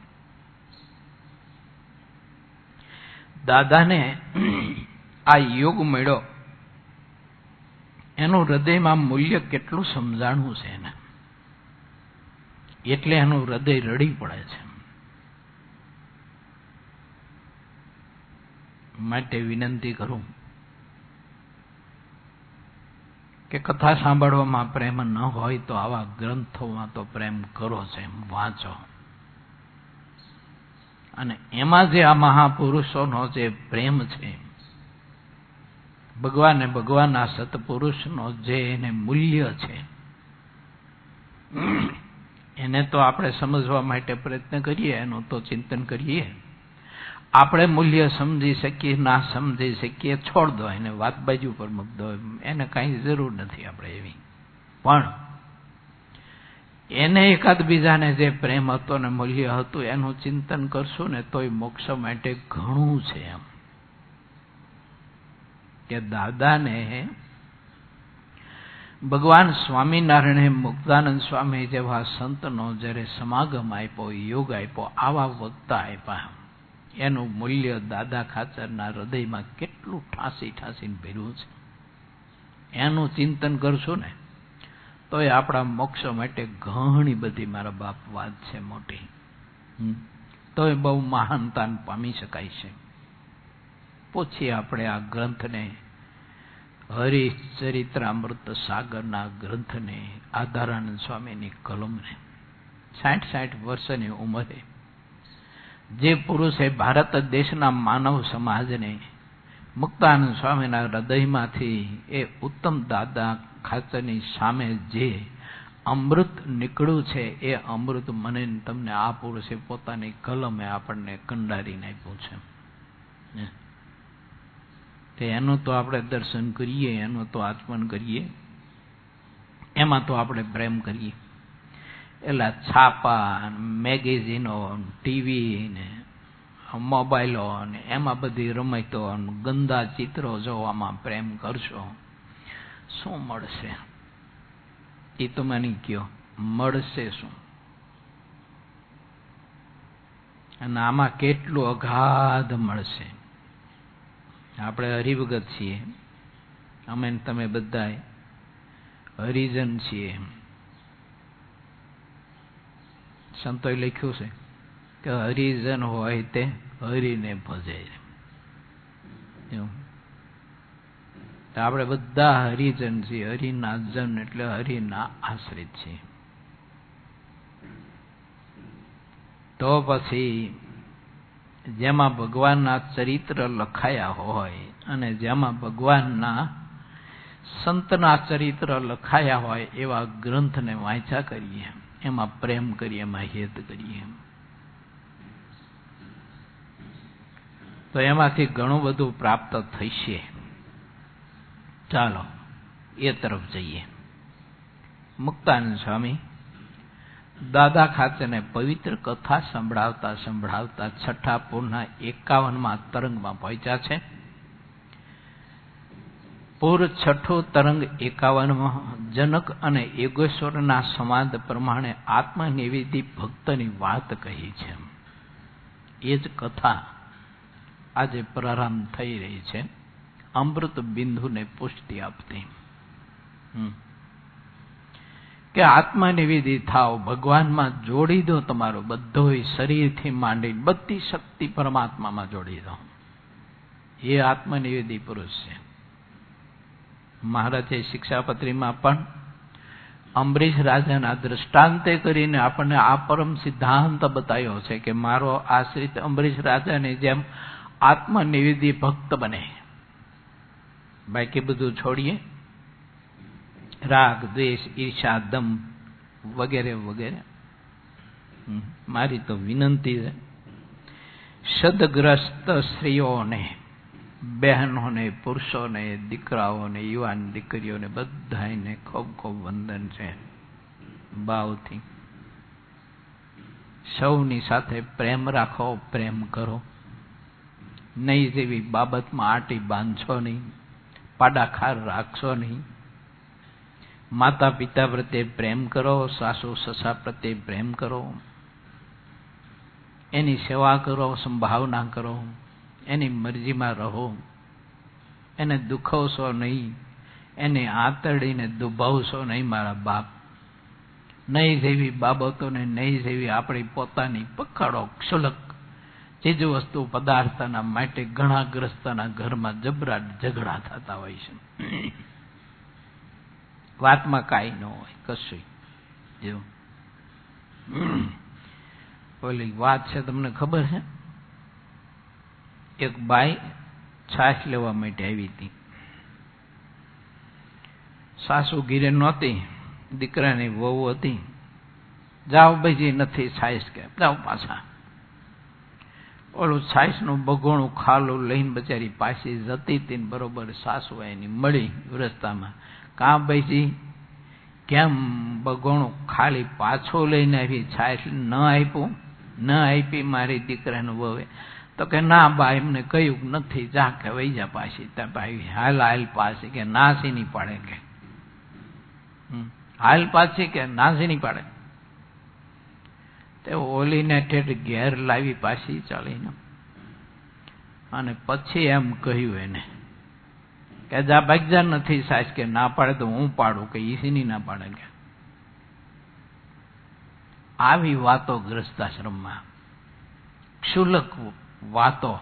દાદાને આ યોગ મળ્યો. એનું હૃદયમાં મૂલ્ય કેટલું સમજાણું છે એને. એટલે એનું હૃદય રડી પડે છે. માટે વિનંતી કરું કે કથા સાંભળવામાં પ્રેમ ન હોય તો આવા ગ્રંથોમાં તો પ્રેમ કરો છે વાંચો. અને એમાં જે આ મહાપુરુષોનો જે પ્રેમ છે, ભગવાન ભગવાનના સત્પુરુષનો જે એને મૂલ્ય છે એને તો આપણે સમજવા માટે પ્રયત્ન કરીએ, એનું તો ચિંતન કરીએ. આપણે મૂલ્ય સમજી શકીએ, ના સમજી શકીએ, છોડ દો એને, વાત બાજુ પર મૂક દો એને કાંઈ જરૂર નથી આપણે એવી. પણ એને એકાદ બીજાને જે પ્રેમ હતો ને મૂલ્ય હતું, એનું ચિંતન કરશું ને તોય મોક્ષ માટે ઘણું છે એમ. કે દાદાને ભગવાન સ્વામિનારાયણે મુક્તાનંદ સ્વામી જેવા સંતનો જ્યારે સમાગમ આપ્યો, યોગ આપ્યો, આવા વક્તા આપ્યા. એનું મૂલ્ય દાદા ખાચરના હૃદયમાં કેટલું ઠાંસી ઠાંસીને ભર્યું છે. એનું ચિંતન કરશું ને તો એ આપણા મોક્ષ માટે ઘણી બધી મારા બાપ વાત છે મોટી. તો એ બહુ મહાનતાન પામી શકાય છે. પછી આપણે આ ગ્રંથને હરિચરિત્રામૃત સાગરના ગ્રંથને આધારાનંદ સ્વામીની કલમને સાઠ સાઠ વર્ષની ઉંમરે જે પુરુષે ભારત દેશના માનવ સમાજને મુક્તાનંદ સ્વામીના હૃદયમાંથી એ ઉત્તમ દાદા ખાચરની સામે જે અમૃત નીકળ્યું છે, એ અમૃત મને તમને આ પુરુષે પોતાની કલમે આપણને કંડારીને આપ્યું છે. તે એનું તો આપણે દર્શન કરીએ, એનું તો આચમન કરીએ. એમાં તો આપણે પ્રેમ કરીએ. એટલે છાપા મેગેઝીનો ટીવી ને મોબાઈલો ને એમાં બધી રમતો ગંદા ચિત્રો જોવામાં પ્રેમ કરશો. શું મળશે? એ તો મને કયો મળશે શું? અને આમાં કેટલું અગાધ મળશે? આપણે હરિભગત છીએ. અમે તમે બધા હરિજન છીએ સંતોએ લખ્યું છે કે હરિજન હોય તે હરિને ભજે આપણે બધા હરિજન છીએ, હરિના જન એટલે હરિના આશ્રિત છીએ. તો પછી જેમાં ભગવાનના ચરિત્ર લખાયા હોય અને જેમાં ભગવાનના સંતના ચરિત્ર લખાયા હોય એવા ગ્રંથને વાંચ્યા કરીએ. એમાં પ્રેમ કરીએ, એમાં હેત કરીએ. તો એમાંથી ઘણું બધું પ્રાપ્ત થશે. ચાલો, એ તરફ જઈએ. મુક્તાનંદ સ્વામી દાદા ખાચરને પવિત્ર કથા સંભળાવતા સંભળાવતા છઠ્ઠા પૂરના એકાવનમાં તરંગમાં પહોંચ્યા છે. પૂર છઠ્ઠો તરંગ એકાવનમાં જનક અને યોગેશ્વરના સંવાદ પ્રમાણે આત્મનિવેદી ભક્તની વાત કહી છે. એ જ કથા આજે પ્રારંભ થઈ રહી છે. અમૃત બિંદુને પુષ્ટિ આપતી. કે આત્મનિવેદી થાવ, ભગવાનમાં જોડી દો તમારો બધો શરીરથી માંડી બધી શક્તિ પરમાત્મામાં જોડી દો. એ આત્મનિવેદી પુરુષ છે. મહારાજે શિક્ષાપત્રીમાં પણ અંબરીશ રાજાના દ્રષ્ટાંતે કરીને આપણને આ પરમ સિદ્ધાંત બતાવ્યો છે કે મારો આશ્રિત અંબરીશ રાજાની જેમ આત્મનિવેદી ભક્ત બને. બાકી બધું છોડીએ. રાગ, દ્વેષ, ઈર્ષા, દમ વગેરે વગેરે. મારી તો વિનંતી છે. સદગ્રસ્ત સ્ત્રીઓને, બહેનોને, પુરુષોને, દીકરાઓને, યુવાન દીકરીઓને બધાને ખૂબ ખૂબ વંદન છે. ભાવથી. સૌની સાથે પ્રેમ રાખો, પ્રેમ કરો. નહીં જેવી બાબતમાં આટી બાંધશો નહીં. પાડાખાર રાખશો નહીં. માતા પિતા પ્રત્યે પ્રેમ કરો, સાસુ, સસા પ્રત્યે પ્રેમ કરો. એની સેવા કરો, સંભાવના કરો, એની મરજીમાં રહો. એને દુખવશો નહીં, એને આંતરડીને દુભાવશો નહીં મારા બાપ. નહીં જેવી બાબતોને, નહીં જેવી આપણી પોતાની પખાડો ક્ષુલક ચીજ વસ્તુ પદાર્થના માટે ઘણા ગ્રસ્તના ઘરમાં જબરા ઝઘડા થતા હોય છે. વાતમાં કાંઈ ન હોય, કશું. જો. ઓલી વાત છે તમને ખબર છે? એક બાઈ છાશ લેવા માટે આવી હતી. સાસુ ઘીરે નહોતી, દીકરાની વહુ હતી. જાઓ ભાઈજી, નથી છાશ કે, જાઓ પાછા. ઓલું છાશનું બગોણું ખાલું લઈને બચારી પાછી જતી હતી બરોબર સાસુ એની મળી રસ્તામાં. કાં ભાઈજી કેમ બગોણું ખાલી પાછો લઈને આવી છાશ ન આપ્યું ન આપી મારી દીકરાને વવે? તો કે ના બા, એમને કહ્યું નથી, જા કે વહી જા પાછી. ત્યાં ભાઈ, હાલ હાલ પાછી કે નાસી નહીં પાડે કે. હાલ પાછી કે નાસી નહીં પાડે? તે ઓલીને ઠેઠ ઘેર લાવી પાછી ચાલીને. અને પછી એમ કહ્યું એને કે જા ભાગજા નથી સાસ કે ના પાડે તો હું પાડું કે ઈસીની ના પાડે કે. આવી વાતો ગ્રસ્તાશ્રમમાં. ક્ષુલક વાતો.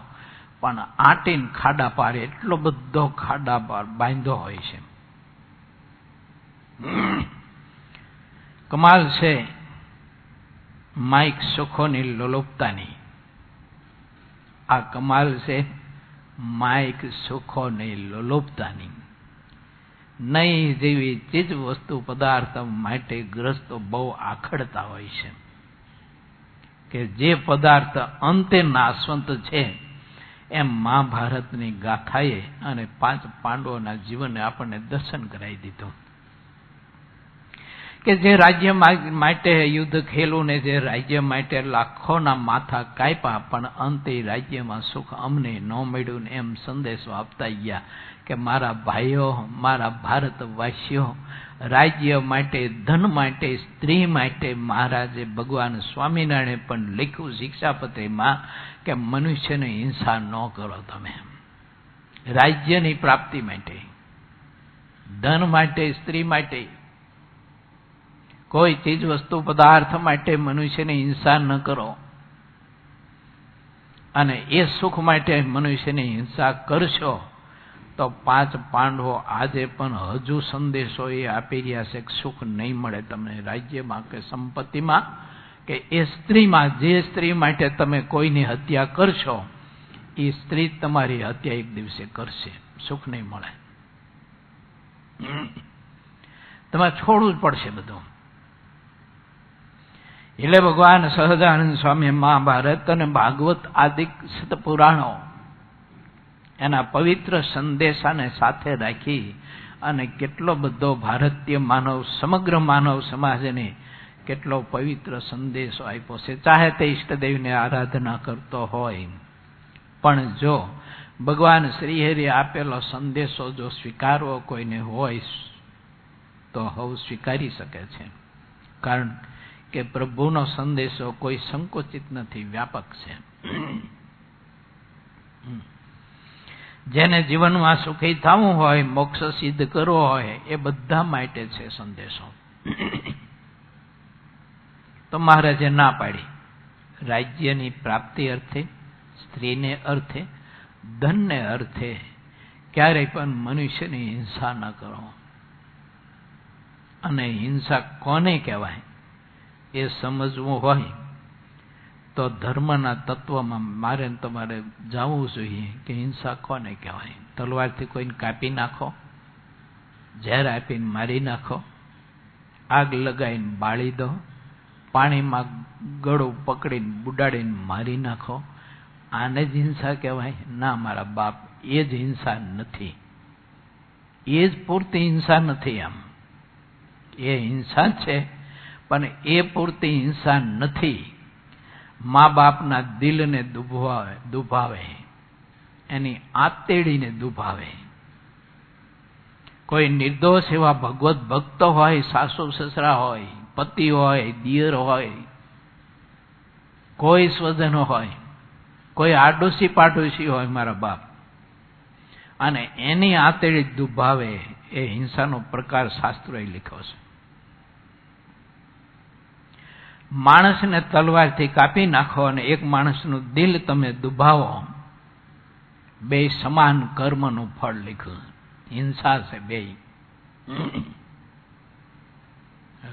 પણ આટીન ખાડા પાડે, એટલો બધો ખાડા પાર બાંધ્યો હોય છે. કમાલ છે. માઇક સુખોની લોલોપતાની. આ કમાલ છે. માઇક નહીં લોલોપતાની નહીં. જેવી ચીજ વસ્તુ પદાર્થ માટે ગ્રસ્તો બહુ આખડતા હોય છે કે જે પદાર્થ અંતે નાશવંત છે, એમ મહાભારતની ગાથાએ અને પાંચ પાંડવોના જીવને આપણને દર્શન કરાવી દીધું. કે જે રાજ્ય માટે યુદ્ધ ખેલું ને જે રાજ્ય માટે લાખોના માથા કાપ્યા, પણ અંતે રાજ્યમાં સુખ અમને ન મળ્યું ને એમ સંદેશો આપતા ગયા કે મારા ભાઈઓ, મારા ભારતવાસીઓ, રાજ્ય માટે, ધન માટે, સ્ત્રી માટે મહારાજે ભગવાન સ્વામિનારાયણે પણ લખ્યું શિક્ષાપત્રીમાં કે મનુષ્યને હિંસા ન કરો તમે. રાજ્યની પ્રાપ્તિ માટે, ધન માટે, સ્ત્રી માટે કોઈ ચીજ વસ્તુ પદાર્થ માટે મનુષ્યની હિંસા ન કરો. અને એ સુખ માટે મનુષ્યની હિંસા કરશો, તો પાંચ પાંડવો આજે પણ હજુ સંદેશો એ આપી રહ્યા છે કે સુખ નહીં મળે તમને રાજ્યમાં કે સંપત્તિમાં, કે એ સ્ત્રીમાં, જે સ્ત્રી માટે તમે કોઈની હત્યા કરશો, એ સ્ત્રી તમારી હત્યા એક દિવસે કરશે. સુખ નહીં મળે. તમારે છોડવું જ પડશે બધું. એટલે ભગવાન સહજાનંદ સ્વામી મહાભારત અને ભાગવત આદિક સતપુરાણો એના પવિત્ર સંદેશાને સાથે રાખી અને કેટલો બધો ભારતીય માનવ, સમગ્ર માનવ સમાજને કેટલો પવિત્ર સંદેશો આપ્યો છે. ચાહે તે ઈષ્ટદેવને આરાધના કરતો હોય, પણ જો ભગવાન શ્રીહરિ આપેલો સંદેશો જો સ્વીકારવો કોઈને હોય, તો હવ સ્વીકારી શકે છે. કારણ કે પ્રભુનો સંદેશો કોઈ સંકોચિત નથી, વ્યાપક છે. જેને જીવનમાં સુખી થવું હોય, મોક્ષ સિદ્ધ કરવો હોય, એ બધા માટે છે સંદેશો. તો મહારાજે ના પાડી. રાજ્યની પ્રાપ્તિ અર્થે, સ્ત્રીને અર્થે, ધનને અર્થે ક્યારેય પણ મનુષ્યની હિંસા ન કરો. અને હિંસા કોને કહેવાય? એ સમજવું હોય, તો ધર્મના તત્વમાં મારે તમારે જાણવું જોઈએ કે હિંસા કોને કહેવાય? તલવારથી કોઈને કાપી નાખો? ઝેર આપીને મારી નાખો? આગ લગાવીને બાળી દો? પાણીમાં ગળું પકડીને બુડાડીને મારી નાખો? આને જ હિંસા કહેવાય? ના, મારા બાપ, એ જ હિંસા નથી. એ જ પૂરતી હિંસા નથી આમ. એ હિંસા છે. પણ એ પૂરતી હિંસા નથી. મા બાપના દિલને દુભાવે એની આતેડીને દુભાવે. કોઈ નિર્દોષ એવા ભગવત ભક્ત હોય, સાસુ, સસરા હોય, પતિ હોય, દિયર હોય, કોઈ સ્વજનો હોય, કોઈ આડોશી પાડોશી હોય મારા બાપ, અને એની આતેડી દુભાવે એ હિંસાનો પ્રકાર શાસ્ત્રોએ લખ્યો છે. માણસને તલવારથી કાપી નાખો અને એક માણસનું દિલ તમે દુભાવો. બે સમાન કર્મનું ફળ લીધું. હિંસા છે બે.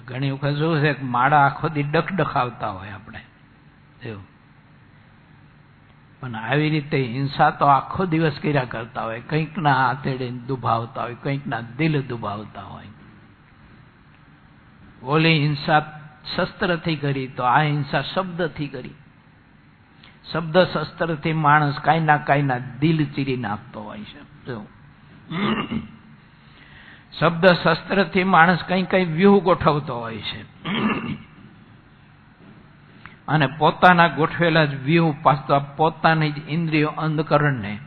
ઘણી વખત શું છે માળા આખો દી ડખડખાવતા હોય આપણે. પણ આવી રીતે હિંસા તો આખો દિવસ કર્યા કરતા હોય. કંઈકના આતેડે દુભાવતા હોય, કંઈકના દિલ દુભાવતા હોય. ઓલી હિંસા શસ્ત્રથી કરી, તો આ હિંસા શબ્દથી કરી. શબ્દ શસ્ત્રથી માણસ કાંઈ ના કાંઈ ના દિલ ચીરી નાખતો હોય છે. શબ્દ શસ્ત્રથી માણસ કંઈ કંઈ વ્યૂહ ગોઠવતો હોય છે. અને પોતાના ગોઠવેલા જ વ્યૂહ પાછા પોતાની જ ઇન્દ્રિયો અંધકરણને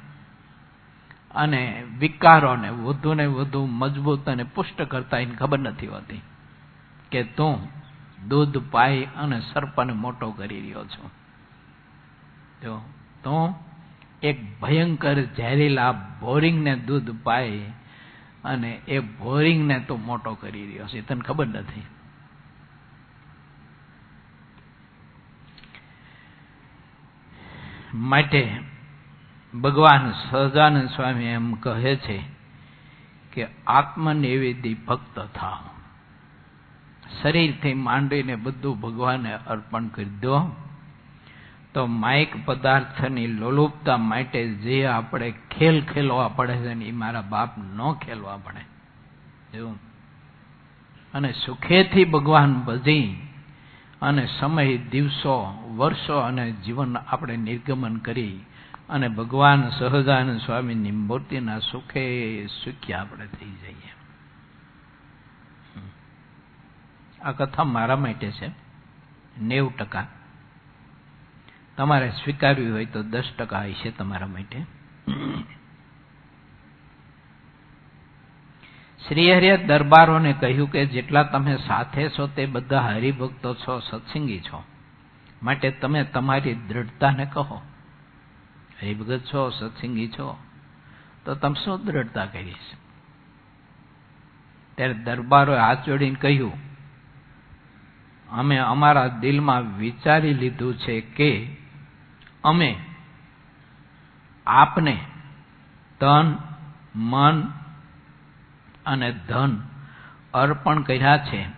અને વિકારોને વધુ ને વધુ મજબૂત અને પુષ્ટ કરતા એને ખબર નથી હોતી. કે તું દૂધ, પાઈ અને સર્પને મોટો કરી રહ્યો છો. જો તો એક ભયંકર ઝેરીલા બોરિંગને દૂધ, પાઈ અને એ બોરિંગને તું મોટો કરી રહ્યો છે. તને ખબર નથી? માટે ભગવાન સહજાનંદ સ્વામી એમ કહે છે કે આત્મનિવેદી ભક્ત થાવ. શરીરથી માંડીને બધું ભગવાને અર્પણ કરી દો તો માયક પદાર્થની લોલુપતા માટે જે આપણે ખેલ ખેલવા પડે છે એ મારા બાપ ન ખેલવા પડે. એવું. અને સુખેથી ભગવાન ભજી અને સમય, દિવસો, વર્ષો અને જીવન આપણે નિર્ગમન કરી અને ભગવાન સહજાનંદ સ્વામીની મૂર્તિના સુખે સુખી આપણે થઈ જઈએ. આ કથા મારા માટે છે. નેવું ટકા. તમારે સ્વીકારવી હોય તો દસ ટકા હશે તમારા માટે. શ્રીહરિએ દરબારોને કહ્યું કે જેટલા તમે સાથે છો તે બધા હરિભક્તો છો, સત્સંગી છો. માટે તમે તમારી દ્રઢતાને કહો. હરિભગત છો, સત્સંગી છો, તો તમે શું દ્રઢતા કરીશ? ત્યારે દરબારોએ હાથ જોડીને કહ્યું અમે અમારા દિલમાં વિચારી લીધું છે કે અમે આપને તન, મન અને ધન અર્પણ કર્યા છે.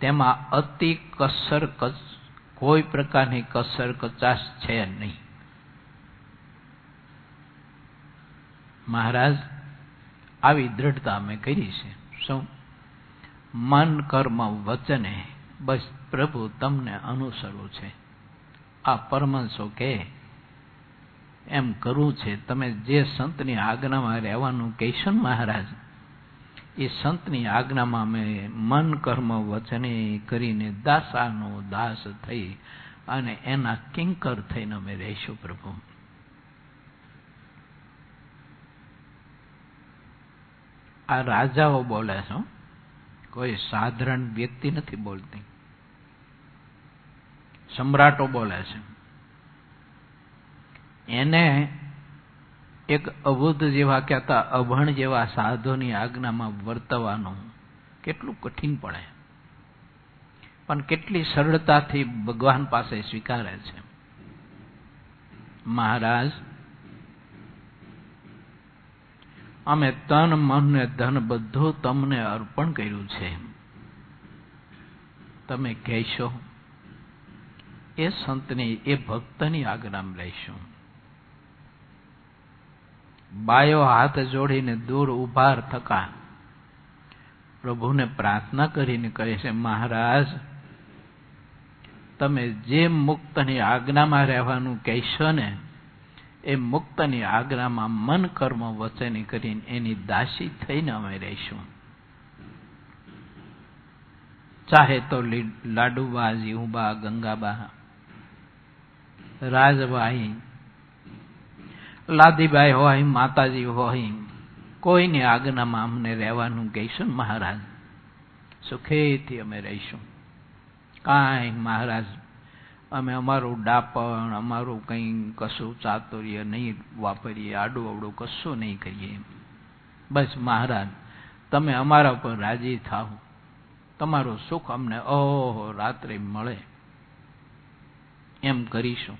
તેમાં અતિ કોઈ પ્રકારની કસર કચાશ છે નહીં. મહારાજ, આવી દ્રઢતા અમે કરી છે. શું? મન, કર્મ, વચને બસ પ્રભુ તમને અનુસરવું છે. આ પરમંશો કે, એમ કરવું છે, તમે જે સંતની આજ્ઞામાં રહેવાનું કહેશો ને મહારાજ, એ સંતની આજ્ઞામાં અમે મન, કર્મ, વચને કરીને દાસાનો દાસ થઈ અને એના કિંકર થઈને અમે રહીશું પ્રભુ. આ રાજાઓ બોલે છે કોઈ સાધારણ વ્યક્તિ નથી બોલતી. સમ્રાટો બોલે છે. એને એક અબુદ્ધ જેવા કહેતા અભણ જેવા સાધુની આજ્ઞામાં વર્તવાનું કેટલું કઠિન પડે. પણ કેટલી સરળતાથી ભગવાન પાસે સ્વીકારે છે. મહારાજ અમે તન, મન ને ધન બધું તમને અર્પણ કર્યું છે. તમે કહેશો, એ સંતની, એ ભક્તની આજ્ઞામાં લઈશું બાયો હાથ જોડીને દૂર ઉભાર થકા પ્રભુને પ્રાર્થના કરીને કહે છે, મહારાજ, તમે જે મુક્તની આજ્ઞામાં રહેવાનું કહેશો ને એ મુક્તની આજ્ઞામાં મન કર્મ વચન કરીને એની દાસી થઈને અમે રહીશું. ચાહે તો લાડુબા જીવબા ગંગાબા, રાજભાઈ, લાદીબાઈ હોય, માતાજી હોય, કોઈની આજ્ઞામાં અમને રહેવાનું કહીશું મહારાજ? સુખેથી અમે રહીશું. કાંઈ મહારાજ અમે અમારું ડાપણ, અમારું કંઈ કશું ચાતુર્ય નહીં વાપરીએ આડું અવડું કશું નહીં કરીએ બસ મહારાજ, તમે અમારા પર રાજી થાવ તમારું સુખ અમને ઓહો રાત્રે મળે. એમ કરીશું.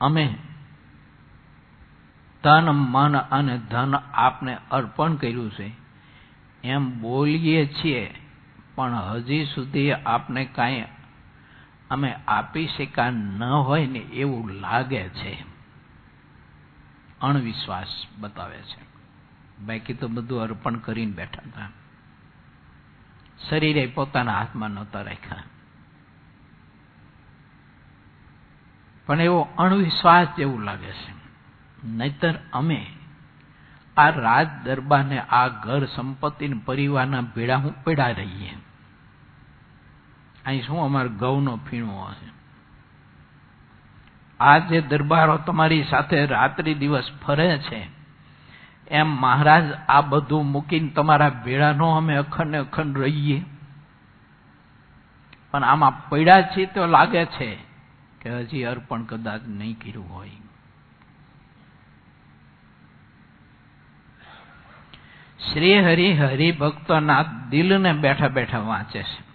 અમે તન મન અને ધન આપને અર્પણ કર્યું છે. એમ બોલીએ છીએ, પણ હજી સુધી આપને કાંઈ અમે આપી શકા ન હોય ને એવું લાગે છે. અણવિશ્વાસ બતાવે છે. બાકી તો બધું અર્પણ કરીને બેઠા હતા. શરીરે પોતાના હાથમાં નહોતા રાખ્યા. પણ એવો અણવિશ્વાસ જેવું લાગે છે. નહીતર અમે આ રાજ દરબારને આ ઘર સંપત્તિ પરિવારના ભેડા હું પીડા રહીએ. અહીં શું અમારે ઘઉંનો ફીણો હશે? આ જે દરબારો તમારી સાથે રાત્રિ દિવસ ફરે છે, એમ મહારાજ આ બધું મૂકીને તમારા ભેળાનો અમે અખંડ અખંડ રહીએ. પણ આમાં પડ્યા છીએ તો લાગે છે કે હજી અર્પણ કદાચ નહીં કર્યું હોય. શ્રી હરિ હરિભક્તોના દિલને બેઠા બેઠા વાંચે છે.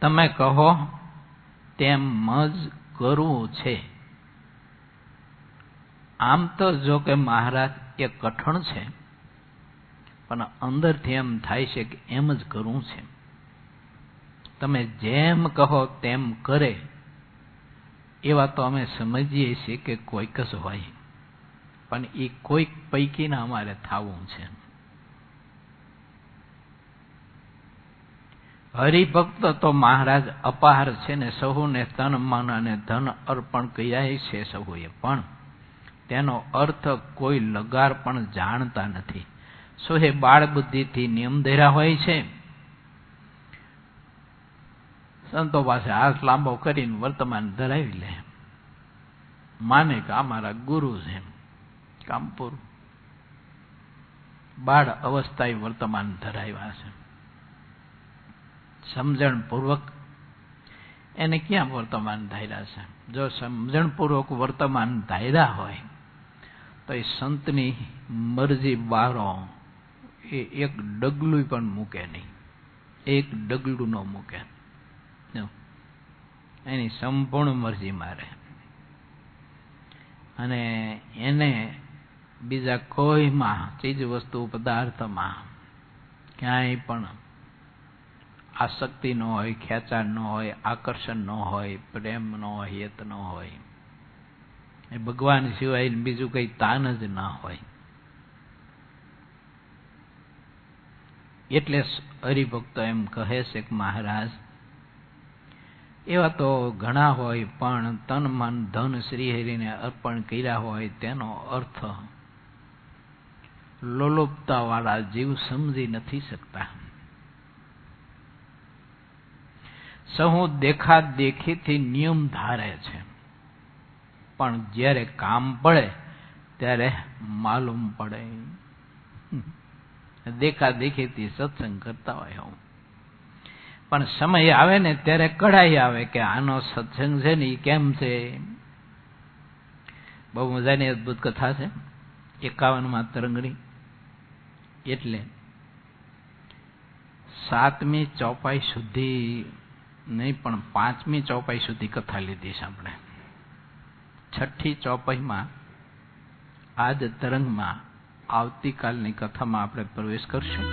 તમે કહો, તેમ જ કરવું છે. આમ તો જો કે મહારાજ, એ કઠણ છે, પણ અંદરથી એમ થાય છે કે એમ જ કરવું છે. તમે જેમ કહો તેમ કરે, એવા તો અમે સમજીએ છીએ કે કોઈક જ હોય. પણ એ કોઈક પૈકીના અમારે થવું છે. હરિભક્ત તો મહારાજ અપાર છે ને સહુને તન મન અને ધન અર્પણ કર્યા છે સહુએ. પણ તેનો અર્થ કોઈ લગાર પણ જાણતા નથી. સોહે બાળ બુદ્ધિથી નિયમ ધર્યા હોય છે? સંતો પાસે હાથ લાંબો કરીને વર્તમાન ધરાવી લે. માને કે આ મારા ગુરુ છે કામ પૂરું બાળ અવસ્થાએ વર્તમાન ધરાવ્યા છે. સમજણપૂર્વક. એને ક્યાં વર્તમાન ધાર્યા છે? જો સમજણપૂર્વક વર્તમાન ધાર્યા હોય, તો એ સંતની મરજી બારો એ એક ડગલું પણ મૂકે નહીં. એક ડગલું ન મૂકે. એની સંપૂર્ણ મરજી મારે. અને એને બીજા કોઈમાં ચીજ વસ્તુ પદાર્થમાં ક્યાંય પણ આસક્તિ ન હોય, ખેંચાણ ન હોય, આકર્ષણ ન હોય, પ્રેમ ન હોય, હેત ન હોય. એ ભગવાન સિવાય બીજું કઈ તાન જ ના હોય. એટલે હરિભક્તો એમ કહે છે કે મહારાજ, એવા તો ઘણા હોય, પણ તન મન ધન શ્રીહરિને અર્પણ કર્યા હોય તેનો અર્થ લોલુપતા વાળા જીવ સમજી નથી શકતા. સહુ દેખા દેખીથી નિયમ ધારે છે. પણ જ્યારે કામ પડે, ત્યારે માલુમ પડે. દેખા દેખીથી સત્સંગ કરતા હોય હું. પણ સમય આવે ને ત્યારે કઢાઈ આવે કે આનો સત્સંગ છે ને એ કેમ છે? બહુ મજાની અદભુત કથા છે. એકાવનમાં તરંગણી. એટલે સાતમી ચોપાઈ સુધી નહીં, પણ પાંચમી ચોપાઈ સુધી કથા લીધી છે આપણે. છઠ્ઠી ચોપાઈમાં આજ તરંગમાં આવતીકાલની કથામાં આપણે પ્રવેશ કરશું.